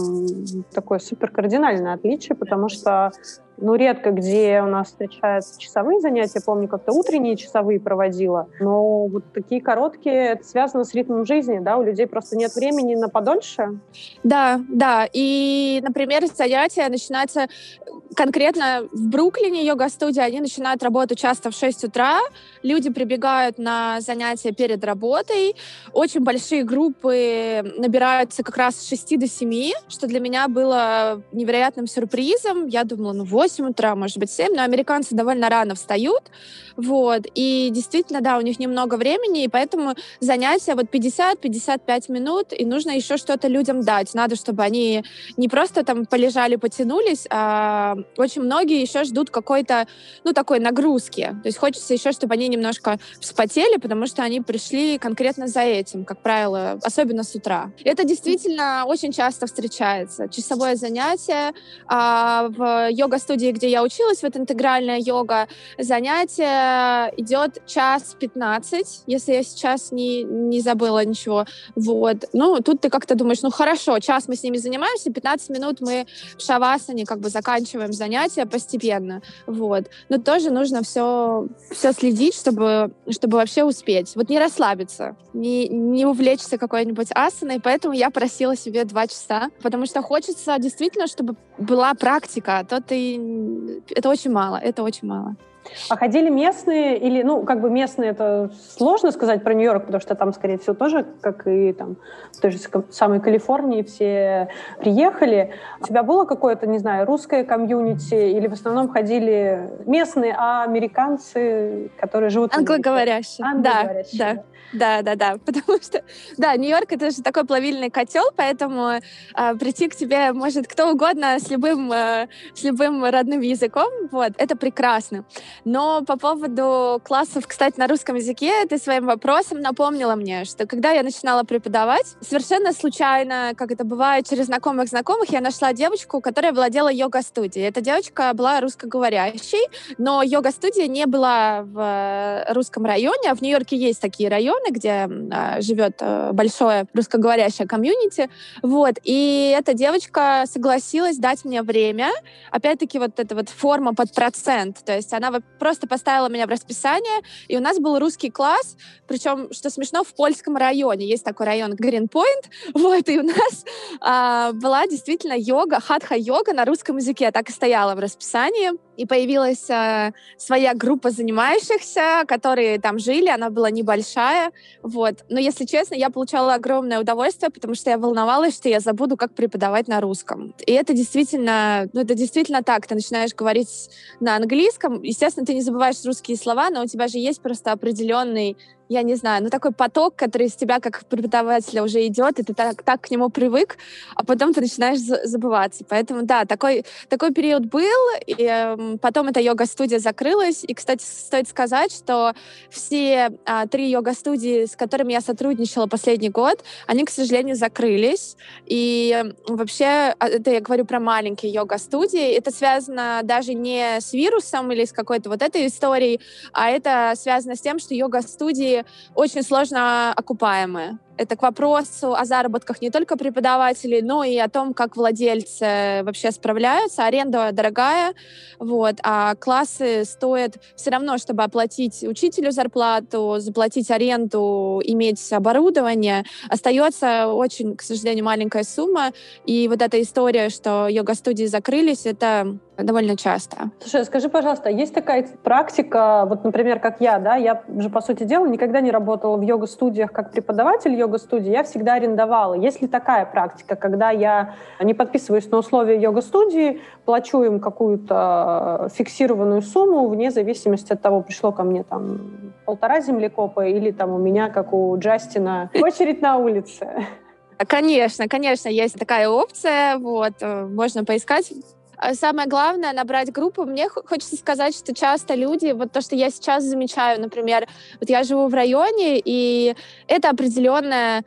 такое супер кардинальное отличие, потому что ну, редко где у нас встречаются часовые занятия. Помню, как-то утренние часовые проводила. Но вот такие короткие, это связано с ритмом жизни, да? У людей просто нет времени на подольше. Да, да. И, например, занятия начинаются конкретно в Бруклине йога-студия, они начинают работу часто в 6 утра. Люди прибегают на занятия перед работой. Очень большие группы набираются как раз с 6 до 7, что для меня было невероятным сюрпризом. Я думала, ну 8 утра, может быть 7, но американцы довольно рано встают. Вот. И действительно, да, у них немного времени, и поэтому занятия вот 50-55 минут, и нужно еще что-то людям дать. Надо, чтобы они не просто там полежали, потянулись, а очень многие еще ждут какой-то, ну, такой нагрузки. То есть хочется еще, чтобы они немножко вспотели, потому что они пришли конкретно за этим, как правило, особенно с утра. Это действительно очень часто встречается. Часовое занятие. А в йога-студии, где я училась, вот интегральная йога, занятие идет час 15, если я сейчас не, не забыла ничего. Вот. Ну, тут ты как-то думаешь, ну, хорошо, час мы с ними занимаемся, 15 минут мы в шавасане как бы заканчиваем занятия постепенно, вот. Но тоже нужно все, все следить, чтобы, чтобы вообще успеть. Вот не расслабиться, не, не увлечься какой-нибудь асаной, поэтому я просила себе два часа, потому что хочется действительно, чтобы была практика, а то ты... Это очень мало, это очень мало. А ходили местные или, ну, как бы местные, это сложно сказать про Нью-Йорк, потому что там, скорее всего, тоже, как и там в той же самой Калифорнии, все приехали. У тебя было какое-то, не знаю, русское комьюнити или в основном ходили местные, а американцы, которые живут... Англоговорящие. Англоговорящие. Да, да. Да, да, да, потому что, да, Нью-Йорк это же такой плавильный котел, поэтому э, прийти к тебе может кто угодно с любым, э, с любым родным языком, вот, это прекрасно. Но по поводу классов, кстати, на русском языке, ты своим вопросом напомнила мне, что когда я начинала преподавать, совершенно случайно, как это бывает, через знакомых знакомых, я нашла девочку, которая владела йога-студией. Эта девочка была русскоговорящей, но йога-студия не была в э, русском районе, а в Нью-Йорке есть такие районы, где а, живет э, большое русскоговорящее комьюнити. Вот. И эта девочка согласилась дать мне время. Опять-таки вот эта вот форма под процент. То есть она просто поставила меня в расписание, и у нас был русский класс, причем, что смешно, в польском районе. Есть такой район Гринпойнт. Вот, и у нас а, была действительно йога, хатха-йога на русском языке. Так и стояла в расписании. И появилась а, своя группа занимающихся, которые там жили. Она была небольшая. Вот. Но, если честно, я получала огромное удовольствие, потому что я волновалась, что я забуду, как преподавать на русском. И это действительно, ну, это действительно так. Ты начинаешь говорить на английском. Естественно, ты не забываешь русские слова, но у тебя же есть просто определенный я не знаю, ну такой поток, который из тебя как преподавателя уже идет, и ты так, так к нему привык, а потом ты начинаешь забываться. Поэтому да, такой, такой период был, и э, потом эта йога-студия закрылась. И, кстати, стоит сказать, что все а, три йога-студии, с которыми я сотрудничала последний год, они, к сожалению, закрылись. И вообще, а, это я говорю про маленькие йога-студии, это связано даже не с вирусом или с какой-то вот этой историей, а это связано с тем, что йога-студии очень сложно окупаемые. Это к вопросу о заработках не только преподавателей, но и о том, как владельцы вообще справляются. Аренда дорогая, вот, а классы стоят все равно, чтобы оплатить учителю зарплату, заплатить аренду, иметь оборудование. Остается очень, к сожалению, маленькая сумма. И вот эта история, что йога-студии закрылись, это довольно часто. Слушай, скажи, пожалуйста, есть такая практика, вот, например, как я, да, я же, по сути дела, никогда не работала в йога-студиях как преподаватель йога-студии, я всегда арендовала. Есть ли такая практика, когда я не подписываюсь на условия йога-студии, плачу им какую-то фиксированную сумму вне зависимости от того, пришло ко мне там полтора землекопа или там у меня, как у Джастина, очередь на улице? Конечно, конечно, есть такая опция, вот, э, можно поискать самое главное — набрать группу. Мне хочется сказать, что часто люди, вот то, что я сейчас замечаю, например, вот я живу в районе, и это определенная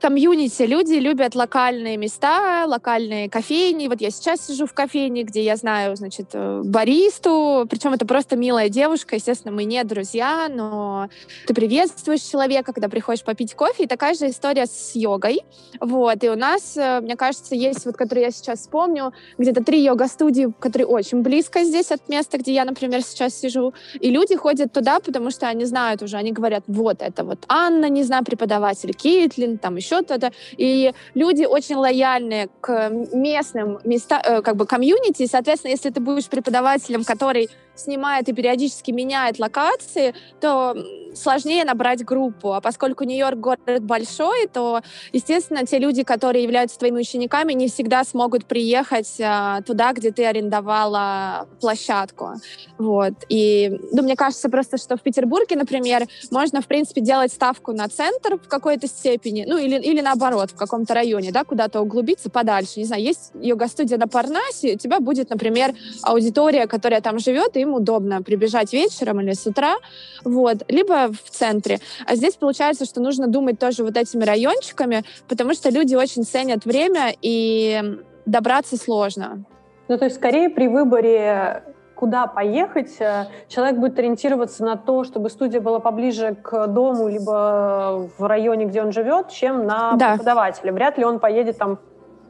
комьюнити. Люди любят локальные места, локальные кофейни. Вот я сейчас сижу в кофейне, где я знаю, значит, э, баристу. Причем это просто милая девушка. Естественно, мы не друзья, но ты приветствуешь человека, когда приходишь попить кофе. И такая же история с йогой. Вот. И у нас, э, мне кажется, есть, вот, который я сейчас вспомню, где-то три йога-студии, которые очень близко здесь от места, где я, например, сейчас сижу. И люди ходят туда, потому что они знают уже, они говорят, вот это вот Анна, не знаю, преподаватель Кейтлин, там еще еще то И люди очень лояльны к местным места, э, как бы комьюнити. Соответственно, если ты будешь преподавателем, который снимает и периодически меняет локации, то сложнее набрать группу. А поскольку Нью-Йорк город большой, то, естественно, те люди, которые являются твоими учениками, не всегда смогут приехать а, туда, где ты арендовала площадку. Вот. И ну, мне кажется просто, что в Петербурге, например, можно, в принципе, делать ставку на центр в какой-то степени, ну или, или наоборот, в каком-то районе, да, куда-то углубиться подальше. Не знаю, есть йога-студия на Парнасе, у тебя будет, например, аудитория, которая там живет, и им удобно прибежать вечером или с утра, вот, либо в центре. А здесь получается, что нужно думать тоже вот этими райончиками, потому что люди очень ценят время, и добраться сложно. Ну, то есть скорее при выборе куда поехать, э, человек будет ориентироваться на то, чтобы студия была поближе к дому, либо в районе, где он живет, чем на да. преподавателя. Вряд ли он поедет там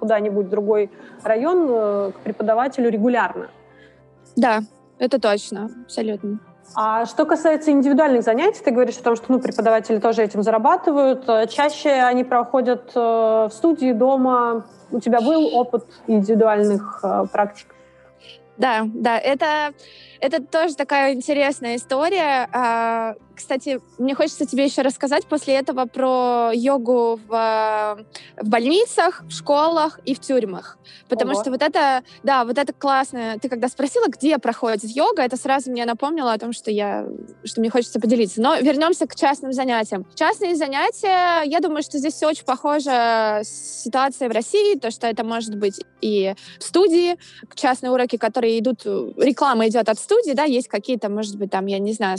куда-нибудь в другой район э, к преподавателю регулярно. Да, это точно, абсолютно. А что касается индивидуальных занятий, ты говоришь о том, что ну, преподаватели тоже этим зарабатывают. Э, чаще они проходят э, в студии, дома. У тебя был опыт индивидуальных э, практик? Да, да, это, это тоже такая интересная история. А, кстати, мне хочется тебе еще рассказать после этого про йогу в, в больницах, в школах и в тюрьмах. Потому Ого. что вот это, да, вот это классно. Ты когда спросила, где проходит йога, это сразу мне напомнило о том, что я, что мне хочется поделиться. Но вернемся к частным занятиям. Частные занятия, я думаю, что здесь все очень похоже с ситуацией в России, то, что это может быть и в студии, частные уроки, которые которые идут, реклама идет от студии, да, есть какие-то, может быть, там, я не знаю,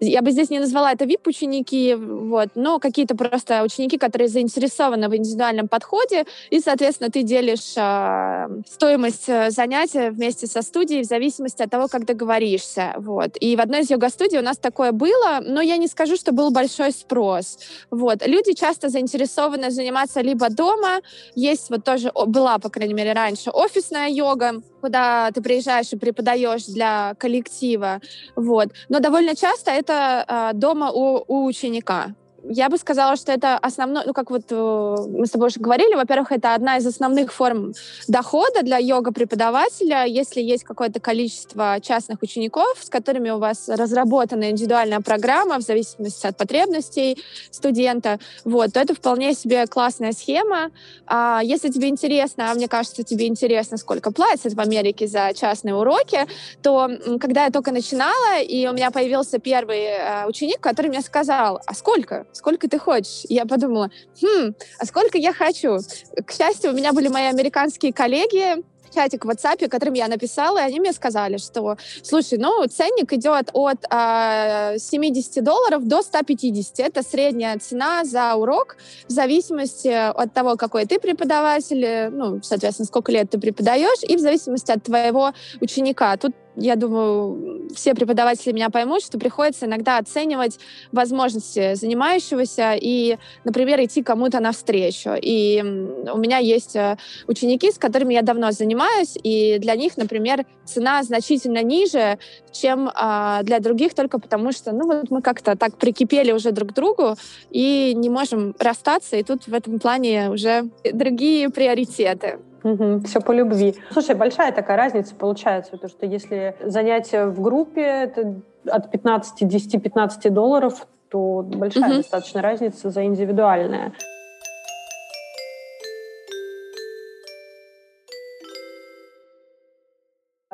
я бы здесь не назвала это VIP-ученики, вот, но какие-то просто ученики, которые заинтересованы в индивидуальном подходе, и, соответственно, ты делишь э, стоимость э, занятия вместе со студией в зависимости от того, как договоришься, вот. И в одной из йога-студий у нас такое было, но я не скажу, что был большой спрос, вот. Люди часто заинтересованы заниматься либо дома, есть вот тоже, была, по крайней мере, раньше офисная йога, куда ты приезжаешь и преподаешь для коллектива, вот. Но довольно часто это э, дома у, у ученика. Я бы сказала, что это основной, ну, как вот э, мы с тобой уже говорили, во-первых, это одна из основных форм дохода для йога-преподавателя, если есть какое-то количество частных учеников, с которыми у вас разработана индивидуальная программа в зависимости от потребностей студента, вот, то это вполне себе классная схема. А если тебе интересно, а мне кажется, тебе интересно, сколько платят в Америке за частные уроки, то когда я только начинала, и у меня появился первый э, ученик, который мне сказал, а сколько? Сколько ты хочешь? И я подумала, хм, а сколько я хочу? К счастью, у меня были мои американские коллеги, чатик в WhatsApp, которым я написала, и они мне сказали, что, слушай, ну, ценник идет от э, а, 70 долларов до 150. Это средняя цена за урок в зависимости от того, какой ты преподаватель, ну, соответственно, сколько лет ты преподаешь, и в зависимости от твоего ученика. Тут я думаю, все преподаватели меня поймут, что приходится иногда оценивать возможности занимающегося и, например, идти кому-то навстречу. И у меня есть э, ученики, с которыми я давно занимаюсь, и для них, например, цена значительно ниже, чем а, для других, только потому что, ну вот мы как-то так прикипели уже друг к другу и не можем расстаться, и тут в этом плане уже другие приоритеты. Угу, все по любви. Слушай, большая такая разница получается, потому что если занятие в группе это от 15, 10-15 долларов, то большая угу. достаточно разница за индивидуальное.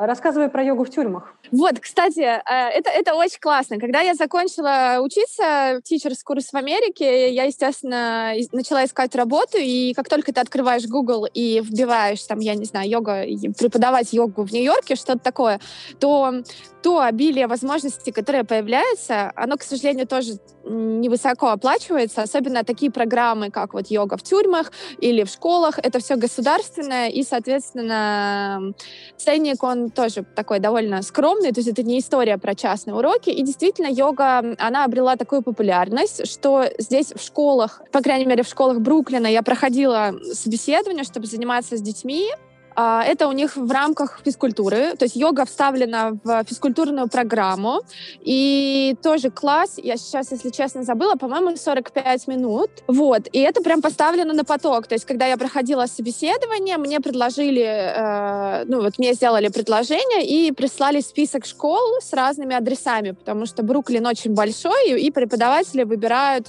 Рассказывай про йогу в тюрьмах. Вот, кстати, э, это, это очень классно. Когда я закончила учиться, teachers курс в Америке, я, естественно, начала искать работу, и как только ты открываешь Google и вбиваешь там, я не знаю, йога, преподавать йогу в Нью-Йорке, что-то такое, то то обилие возможностей, которое появляется, оно, к сожалению, тоже невысоко оплачивается, особенно такие программы, как вот йога в тюрьмах или в школах, это все государственное, и, соответственно, ценник, он тоже такой довольно скромный, то есть это не история про частные уроки, и действительно йога, она обрела такую популярность, что здесь в школах, по крайней мере, в школах Бруклина я проходила собеседование, чтобы заниматься с детьми, это у них в рамках физкультуры, то есть йога вставлена в физкультурную программу. И тоже класс, я сейчас, если честно, забыла, по-моему, 45 минут. Вот, и это прям поставлено на поток. То есть, когда я проходила собеседование, мне предложили, э, ну вот мне сделали предложение и прислали список школ с разными адресами, потому что Бруклин очень большой, и преподаватели выбирают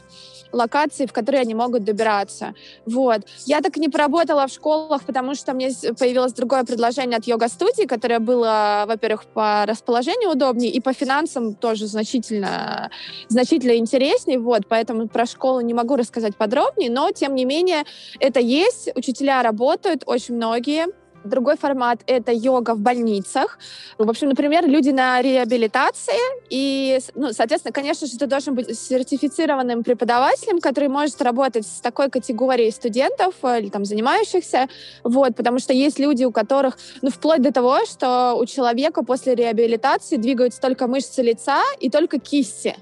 локации, в которые они могут добираться. Вот. Я так не поработала в школах, потому что мне появилось другое предложение от йога-студии, которое было, во-первых, по расположению удобнее, и по финансам тоже значительно, значительно интереснее. Вот. Поэтому про школу не могу рассказать подробнее, но, тем не менее, это есть. Учителя работают, очень многие. Другой формат — это йога в больницах. В общем, например, люди на реабилитации. И, ну, соответственно, конечно же, ты должен быть сертифицированным преподавателем, который может работать с такой категорией студентов э, или там занимающихся. Вот, потому что есть люди, у которых, ну, вплоть до того, что у человека после реабилитации двигаются только мышцы лица и только кисти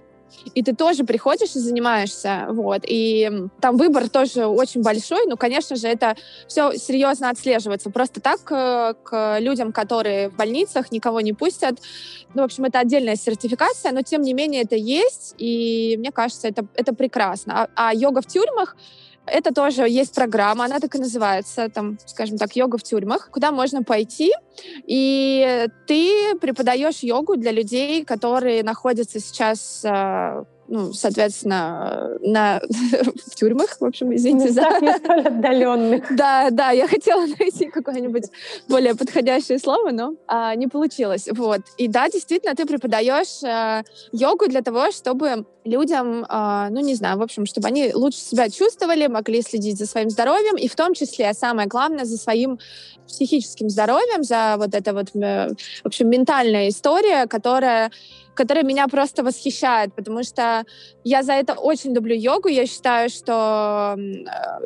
и ты тоже приходишь и занимаешься, вот, и там выбор тоже очень большой, ну, конечно же, это все серьезно отслеживается, просто так э, к людям, которые в больницах никого не пустят, ну, в общем, это отдельная сертификация, но, тем не менее, это есть, и мне кажется, это, это прекрасно. А, а йога в тюрьмах, это тоже есть программа, она так и называется, там, скажем так, йога в тюрьмах, куда можно пойти, и ты преподаешь йогу для людей, которые находятся сейчас э, ну, соответственно, на, в тюрьмах, в общем, извините за... не столь отдаленных. Да, да, я хотела найти какое-нибудь более подходящее слово, но а, не получилось. Вот. И да, действительно, ты преподаешь а, йогу для того, чтобы людям, а, ну, не знаю, в общем, чтобы они лучше себя чувствовали, могли следить за своим здоровьем, и в том числе, самое главное, за своим психическим здоровьем, за вот это вот, э, в общем, ментальная история, которая которая меня просто восхищает, потому что я за это очень люблю йогу. Я считаю, что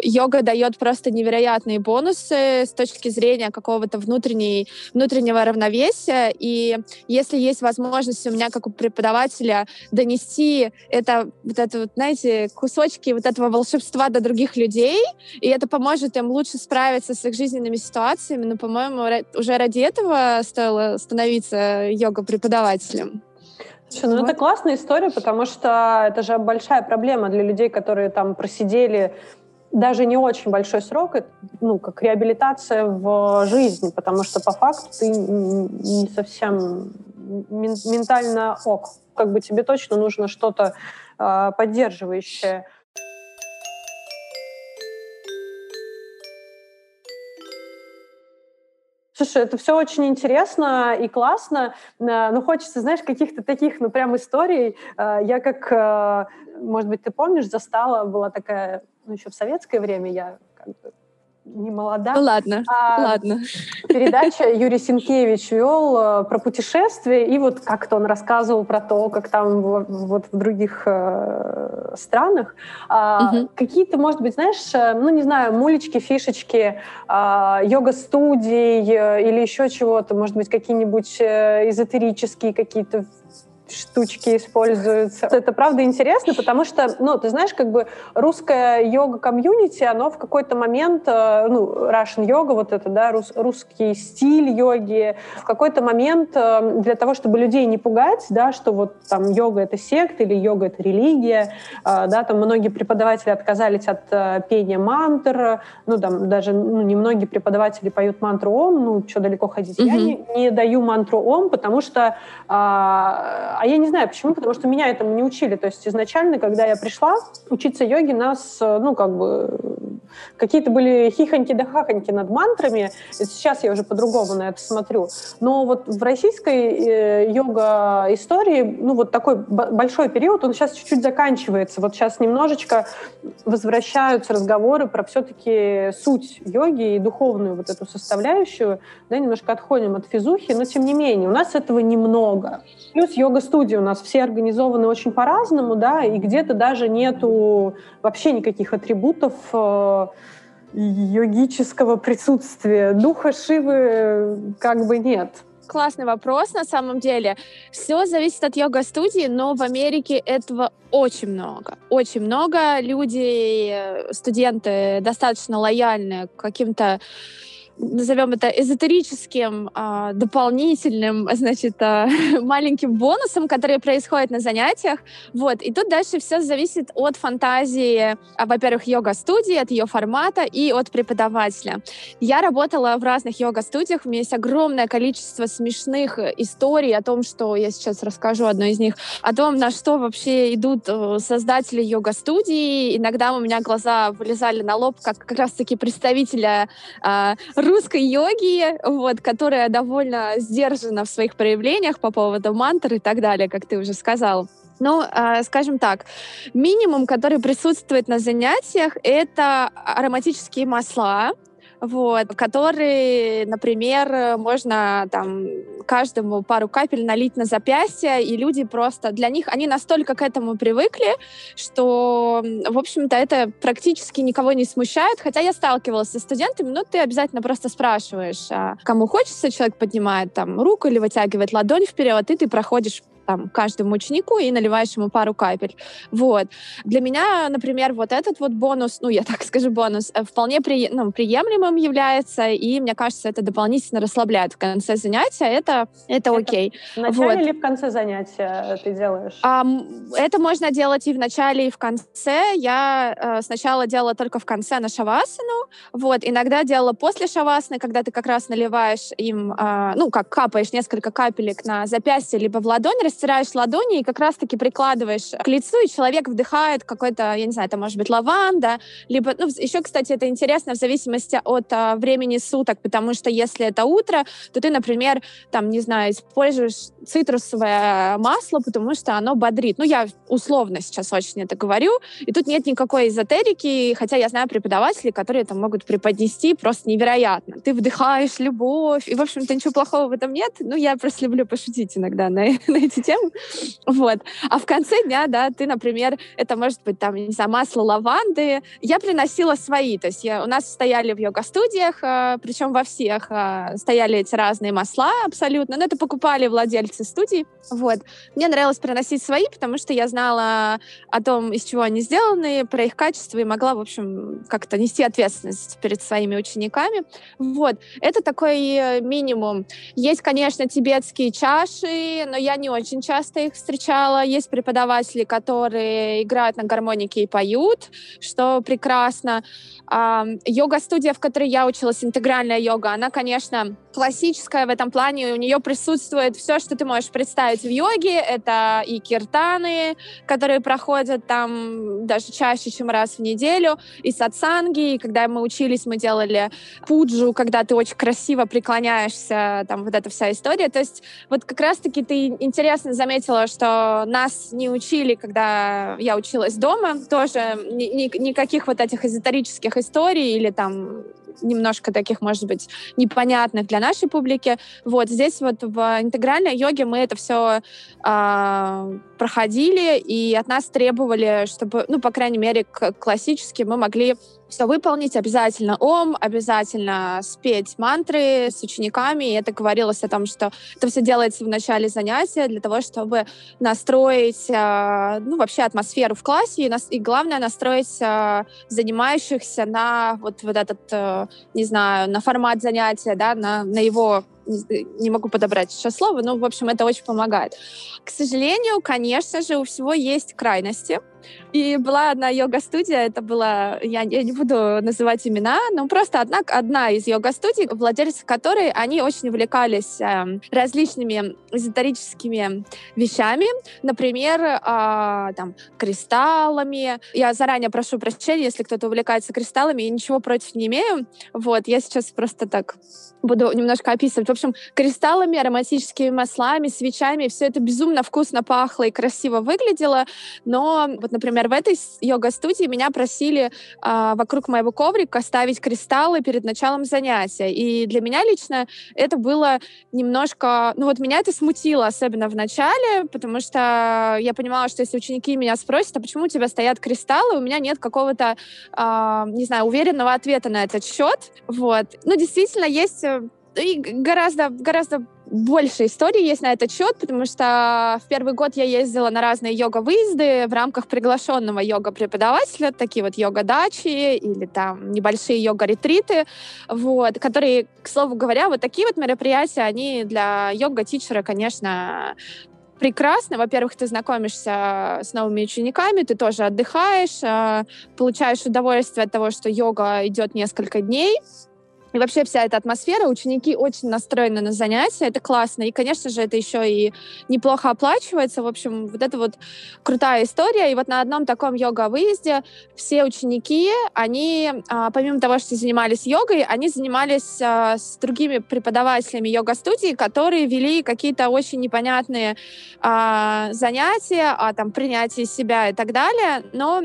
йога дает просто невероятные бонусы с точки зрения какого-то внутренней, внутреннего равновесия. И если есть возможность у меня, как у преподавателя, донести это, вот это вот, знаете, кусочки вот этого волшебства до других людей, и это поможет им лучше справиться с их жизненными ситуациями, ну, по-моему, уже ради этого стоило становиться йога-преподавателем. Слушай, ну вот. это классная история, потому что это же большая проблема для людей, которые там просидели даже не очень большой срок, ну, как реабилитация в жизни, потому что по факту ты не совсем ментально ок. Как бы тебе точно нужно что-то э, поддерживающее. Слушай, это все очень интересно и классно, э, но хочется, знаешь, каких-то таких, ну, прям историй. Э, я как, э, может быть, ты помнишь, застала, была такая, ну, еще в советское время я как бы не молода. Ну ладно, а ладно. Передача Юрий Синкевич вел э, про путешествия, и вот как-то он рассказывал про то, как там вот в других э, странах. А, угу. Какие-то, может быть, знаешь, э, ну не знаю, мулечки, фишечки, а, йога-студий или еще чего-то, может быть, какие-нибудь эзотерические какие-то штучки используются. Это правда интересно, потому что, ну, ты знаешь, как бы русское йога-комьюнити, оно в какой-то момент, э, ну, Russian йога, вот это, да, рус, русский стиль йоги, в какой-то момент э, для того, чтобы людей не пугать, да, что вот там йога — это секта или йога — это религия, э, да, там многие преподаватели отказались от пения мантр, ну, там даже, ну, немногие преподаватели поют мантру Ом, ну, что далеко ходить. Mm-hmm. Я не, не даю мантру Ом, потому что а, я не знаю почему, потому что меня этому не учили. То есть изначально, когда я пришла учиться йоге, нас, э, ну, как бы, какие-то были хихоньки да хахоньки над мантрами. Сейчас я уже по-другому на это смотрю. Но вот в российской э, йога-истории, ну, вот такой большой период, он сейчас чуть-чуть заканчивается. Вот сейчас немножечко возвращаются разговоры про все-таки суть йоги и духовную вот эту составляющую. Да, немножко отходим от физухи, но тем не менее, у нас этого немного. Плюс йога-студии у нас все организованы очень по-разному, да, и где-то даже нету вообще никаких атрибутов э, йогического присутствия. Духа Шивы как бы нет. Классный вопрос на самом деле. Все зависит от йога-студии, но в Америке этого очень много. Очень много. Люди, э, студенты достаточно лояльны к каким-то назовем это эзотерическим а, дополнительным, значит, а, маленьким бонусом, который происходит на занятиях. Вот. И тут дальше все зависит от фантазии, а, во-первых, йога-студии, от ее формата и от преподавателя. Я работала в разных йога-студиях, у меня есть огромное количество смешных историй о том, что я сейчас расскажу одну из них, о том, на что вообще идут э, создатели йога-студии. Иногда у меня глаза вылезали на лоб, как как раз-таки представителя а, русской йоги, вот, которая довольно сдержана в своих проявлениях по поводу мантр и так далее, как ты уже сказал. Ну, э, скажем так, минимум, который присутствует на занятиях, это ароматические масла, вот, который, например, можно там каждому пару капель налить на запястье, и люди просто, для них, они настолько к этому привыкли, что, в общем-то, это практически никого не смущает, хотя я сталкивалась со студентами, ну, ты обязательно просто спрашиваешь, а кому хочется, человек поднимает там руку или вытягивает ладонь вперед, и ты проходишь там, каждому ученику и наливаешь ему пару капель. Вот. Для меня, например, вот этот вот бонус, ну, я так скажу, бонус, э, вполне при, ну, приемлемым является, и мне кажется, это дополнительно расслабляет в конце занятия, это, это, это окей. В начале вот. или в конце занятия ты делаешь? А, это можно делать и в начале, и в конце. Я э, сначала делала только в конце на шавасану, вот, иногда делала после шавасаны, когда ты как раз наливаешь им, э, ну, как капаешь несколько капелек на запястье, либо в ладонь, растираешь ладони и как раз-таки прикладываешь к лицу, и человек вдыхает какой-то, я не знаю, это может быть лаванда, либо, ну, еще, кстати, это интересно в зависимости от а, времени суток, потому что если это утро, то ты, например, там, не знаю, используешь цитрусовое масло, потому что оно бодрит. Ну, я условно сейчас очень это говорю, и тут нет никакой эзотерики, хотя я знаю преподавателей, которые это могут преподнести просто невероятно. Ты вдыхаешь любовь, и, в общем-то, ничего плохого в этом нет. Ну, я просто люблю пошутить иногда на, на эти темы. Вот. А в конце дня, да, ты, например, это может быть, там, не знаю, масло лаванды. Я приносила свои, то есть я, у нас стояли в йога-студиях, э, причем во всех э, стояли эти разные масла абсолютно, но это покупали владельцы студий. Вот. Мне нравилось приносить свои, потому что я знала о том, из чего они сделаны, про их качество и могла, в общем, как-то нести ответственность перед своими учениками. Вот. Это такой э, минимум. Есть, конечно, тибетские чаши, но я не очень часто их встречала. Есть преподаватели, которые играют на гармонике и поют, что прекрасно. Йога-студия, в которой я училась, интегральная йога, она, конечно, классическая в этом плане. У нее присутствует все, что ты можешь представить в йоге. Это и киртаны, которые проходят там даже чаще, чем раз в неделю, и сатсанги. И когда мы учились, мы делали пуджу, когда ты очень красиво преклоняешься, там вот эта вся история. То есть вот как раз-таки ты интересно заметила, что нас не учили, когда я училась дома, тоже ни, ни, никаких вот этих эзотерических историй или там немножко таких, может быть, непонятных для нашей публики. Вот здесь вот в интегральной йоге мы это все э, а, проходили, и от нас требовали, чтобы, ну, по крайней мере, классически мы могли все выполнить, обязательно ом, обязательно спеть мантры с учениками. И это говорилось о том, что это все делается в начале занятия для того, чтобы настроить, э, ну, вообще атмосферу в классе и, нас, и главное, настроить э, занимающихся на вот, вот этот, э, не знаю, на формат занятия, да, на, на его не могу подобрать сейчас слово, но, в общем, это очень помогает. К сожалению, конечно же, у всего есть крайности. И была одна йога-студия, это была, я, я не буду называть имена, но просто одна, одна из йога-студий, владельцы которой, они очень увлекались э, различными эзотерическими вещами, например, э, там, кристаллами. Я заранее прошу прощения, если кто-то увлекается кристаллами, я ничего против не имею. Вот, я сейчас просто так буду немножко описывать. В общем, кристаллами, ароматическими маслами, свечами, все это безумно вкусно пахло и красиво выглядело, но вот, например, в этой йога-студии меня просили э, вокруг моего коврика ставить кристаллы перед началом занятия. И для меня лично это было немножко... Ну вот меня это смутило, особенно в начале, потому что я понимала, что если ученики меня спросят, а почему у тебя стоят кристаллы, у меня нет какого-то, э, не знаю, уверенного ответа на этот счет. Вот. Ну, действительно, есть э, и гораздо, гораздо больше историй есть на этот счет, потому что в первый год я ездила на разные йога-выезды в рамках приглашенного йога-преподавателя, такие вот йога-дачи или там небольшие йога-ретриты, вот, которые, к слову говоря, вот такие вот мероприятия, они для йога-тичера, конечно, прекрасно. Во-первых, ты знакомишься с новыми учениками, ты тоже отдыхаешь, э, получаешь удовольствие от того, что йога идет несколько дней, и вообще вся эта атмосфера, ученики очень настроены на занятия, это классно. И, конечно же, это еще и неплохо оплачивается. В общем, вот это вот крутая история. И вот на одном таком йога-выезде все ученики, они, а, помимо того, что занимались йогой, они занимались а, с другими преподавателями йога-студии, которые вели какие-то очень непонятные а, занятия о там, принятии себя и так далее. Но,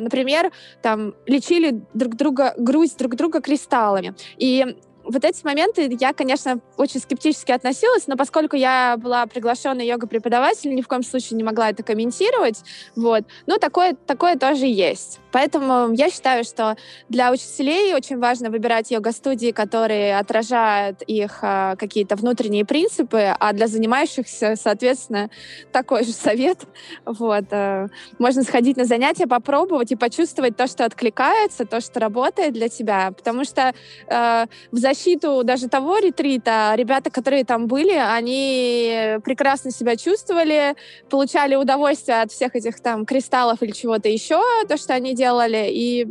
например, там лечили друг друга, грусть друг друга кристаллами. И i вот эти моменты я, конечно, очень скептически относилась, но поскольку я была приглашенной йога-преподаватель, ни в коем случае не могла это комментировать. Вот. Но такое, такое тоже есть. Поэтому я считаю, что для учителей очень важно выбирать йога-студии, которые отражают их э, какие-то внутренние принципы, а для занимающихся, соответственно, такой же совет. Вот. Э, можно сходить на занятия, попробовать и почувствовать то, что откликается, то, что работает для тебя. Потому что э, в защиту даже того ретрита ребята, которые там были, они прекрасно себя чувствовали, получали удовольствие от всех этих там кристаллов или чего-то еще, то, что они делали, и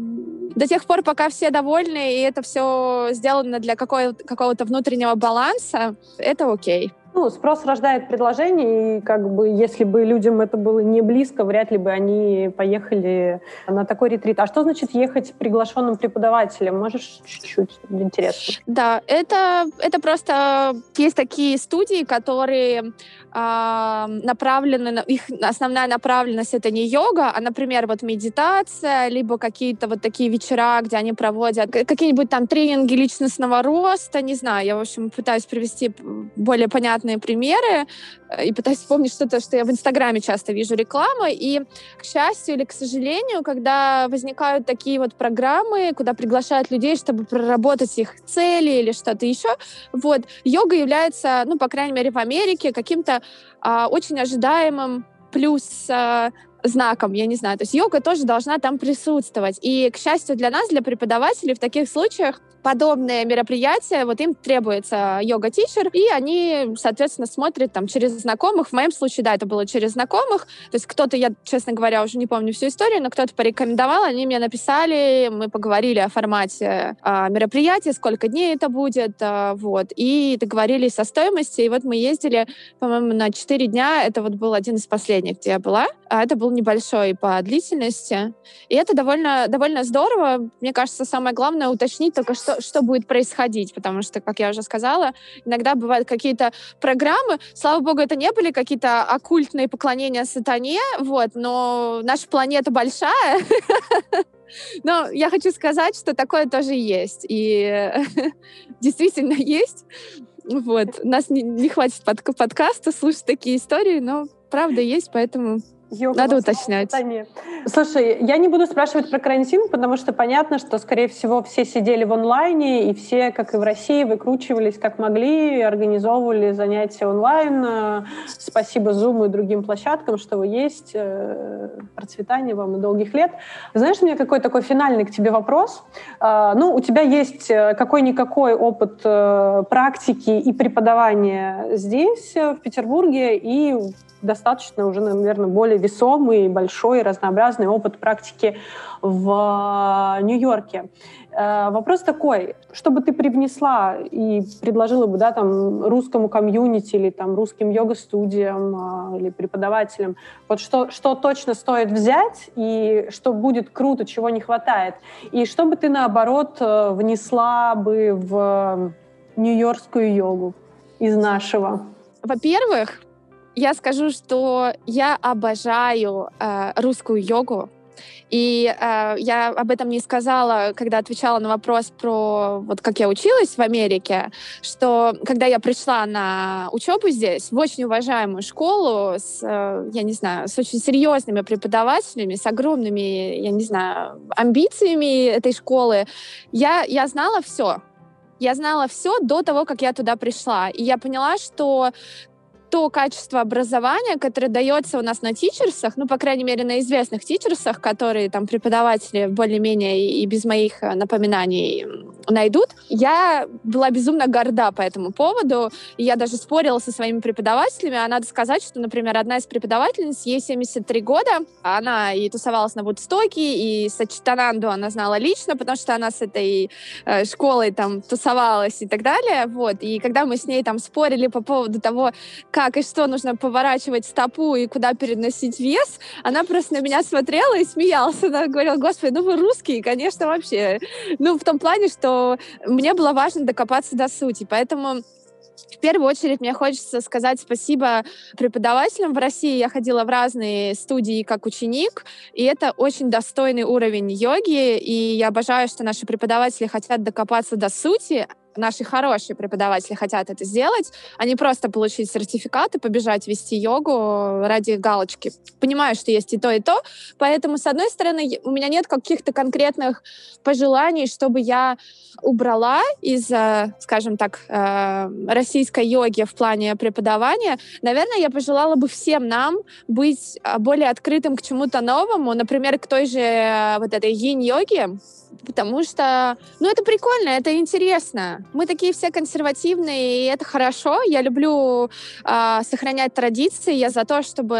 до тех пор, пока все довольны, и это все сделано для какого-то внутреннего баланса, это окей. Ну, спрос рождает предложение, и как бы если бы людям это было не близко, вряд ли бы они поехали на такой ретрит. А что значит ехать приглашенным преподавателем? Можешь чуть-чуть интересно? Да, это, это просто есть такие студии, которые э, направлены, их основная направленность это не йога, а, например, вот медитация, либо какие-то вот такие вечера, где они проводят какие-нибудь там тренинги личностного роста, не знаю, я, в общем, пытаюсь привести более понятно понятные примеры э, и пытаюсь вспомнить что-то, что я в Инстаграме часто вижу рекламу. И, к счастью или к сожалению, когда возникают такие вот программы, куда приглашают людей, чтобы проработать их цели или что-то еще, вот, йога является, ну, по крайней мере, в Америке каким-то а, очень ожидаемым плюс а, знаком, я не знаю. То есть йога тоже должна там присутствовать. И, к счастью для нас, для преподавателей, в таких случаях подобные мероприятия, вот им требуется йога-тичер, и они, соответственно, смотрят там через знакомых. В моем случае, да, это было через знакомых. То есть кто-то, я, честно говоря, уже не помню всю историю, но кто-то порекомендовал, они мне написали, мы поговорили о формате а, мероприятия, сколько дней это будет, а, вот, и договорились о стоимости, и вот мы ездили, по-моему, на 4 дня, это вот был один из последних, где я была, а это был небольшой по длительности, и это довольно, довольно здорово. Мне кажется, самое главное уточнить только, что что, будет происходить, потому что, как я уже сказала, иногда бывают какие-то программы, слава богу, это не были какие-то оккультные поклонения сатане, вот, но наша планета большая, но я хочу сказать, что такое тоже есть, и действительно есть. Вот. Нас не, не хватит под, подкаста слушать такие истории, но правда есть, поэтому Йога Надо уточнять. Слушай, я не буду спрашивать про карантин, потому что понятно, что, скорее всего, все сидели в онлайне, и все, как и в России, выкручивались как могли, организовывали занятия онлайн. Спасибо Zoom и другим площадкам, что вы есть. Э, процветания вам и долгих лет. Знаешь, у меня какой такой финальный к тебе вопрос. А, ну, у тебя есть э, какой-никакой опыт э, практики и преподавания здесь, в Петербурге, и достаточно уже, наверное, более весомый, большой, разнообразный опыт практики в э, Нью-Йорке. Э, вопрос такой, что бы ты привнесла и предложила бы да, там, русскому комьюнити или там, русским йога-студиям э, или преподавателям, вот что, что точно стоит взять и что будет круто, чего не хватает, и что бы ты, наоборот, внесла бы в нью-йоркскую йогу из нашего? Во-первых, я скажу, что я обожаю э, русскую йогу. И э, я об этом не сказала, когда отвечала на вопрос про вот как я училась в Америке, что когда я пришла на учебу здесь, в очень уважаемую школу, с, э, я не знаю, с очень серьезными преподавателями, с огромными, я не знаю, амбициями этой школы, я, я знала все. Я знала все до того, как я туда пришла. И я поняла, что то качество образования, которое дается у нас на тичерсах, ну, по крайней мере, на известных тичерсах, которые там преподаватели более-менее и без моих э, напоминаний найдут, я была безумно горда по этому поводу. Я даже спорила со своими преподавателями. А надо сказать, что, например, одна из преподавательниц, ей 73 года, она и тусовалась на Вудстоке, и Сачитананду она знала лично, потому что она с этой э, школой там тусовалась и так далее. Вот. И когда мы с ней там спорили по поводу того, как как и что нужно поворачивать стопу и куда переносить вес, она просто на меня смотрела и смеялась. Она говорила, господи, ну вы русские, конечно, вообще. Ну, в том плане, что мне было важно докопаться до сути. Поэтому в первую очередь мне хочется сказать спасибо преподавателям в России. Я ходила в разные студии как ученик, и это очень достойный уровень йоги, и я обожаю, что наши преподаватели хотят докопаться до сути, наши хорошие преподаватели хотят это сделать, а не просто получить сертификат и побежать вести йогу ради галочки. Понимаю, что есть и то, и то, поэтому, с одной стороны, у меня нет каких-то конкретных пожеланий, чтобы я убрала из, скажем так, э, российской йоги в плане преподавания. Наверное, я пожелала бы всем нам быть более открытым к чему-то новому, например, к той же э, вот этой йин-йоге, потому что, ну, это прикольно, это интересно. Мы такие все консервативные, и это хорошо. Я люблю э, сохранять традиции. Я за то, чтобы,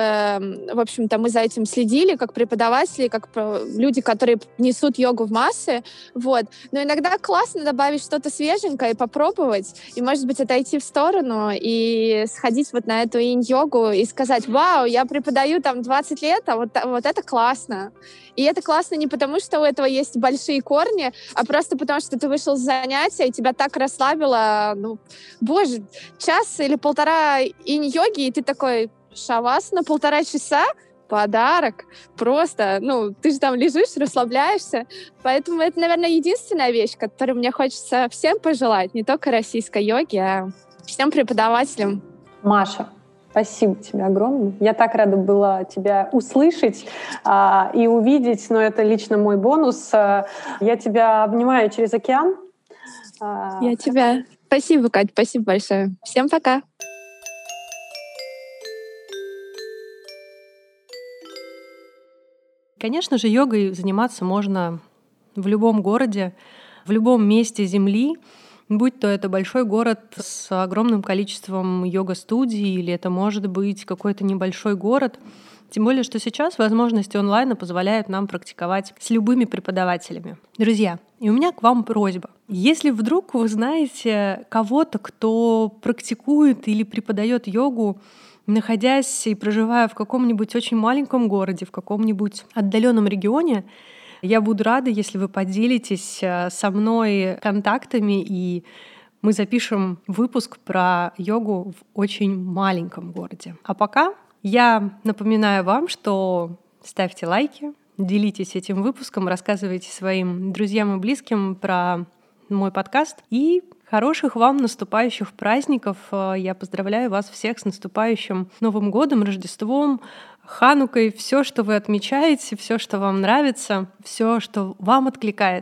в общем-то, мы за этим следили, как преподаватели, как люди, которые несут йогу в массы. Вот. Но иногда классно добавить что-то свеженькое и попробовать, и, может быть, отойти в сторону и сходить вот на эту инь-йогу и сказать, вау, я преподаю там 20 лет, а вот, вот это классно. И это классно не потому, что у этого есть большие корни, а просто потому, что ты вышел с занятия, и тебя так расслабило, ну, боже, час или полтора инь-йоги, и ты такой, шавас на полтора часа? подарок. Просто, ну, ты же там лежишь, расслабляешься. Поэтому это, наверное, единственная вещь, которую мне хочется всем пожелать, не только российской йоге, а всем преподавателям. Маша, Спасибо тебе огромное. Я так рада была тебя услышать а, и увидеть, но это лично мой бонус. А, я тебя обнимаю через океан. А, я тебя. Спасибо, Кать, спасибо большое. Всем пока. Конечно же, йогой заниматься можно в любом городе, в любом месте Земли будь то это большой город с огромным количеством йога-студий, или это может быть какой-то небольшой город. Тем более, что сейчас возможности онлайна позволяют нам практиковать с любыми преподавателями. Друзья, и у меня к вам просьба. Если вдруг вы знаете кого-то, кто практикует или преподает йогу, находясь и проживая в каком-нибудь очень маленьком городе, в каком-нибудь отдаленном регионе, я буду рада, если вы поделитесь э, со мной контактами, и мы запишем выпуск про йогу в очень маленьком городе. А пока я напоминаю вам, что ставьте лайки, делитесь этим выпуском, рассказывайте своим друзьям и близким про мой подкаст. И хороших вам наступающих праздников. Э, я поздравляю вас всех с наступающим Новым годом, Рождеством, Ханукой, все, что вы отмечаете, все, что вам нравится, все, что вам откликается.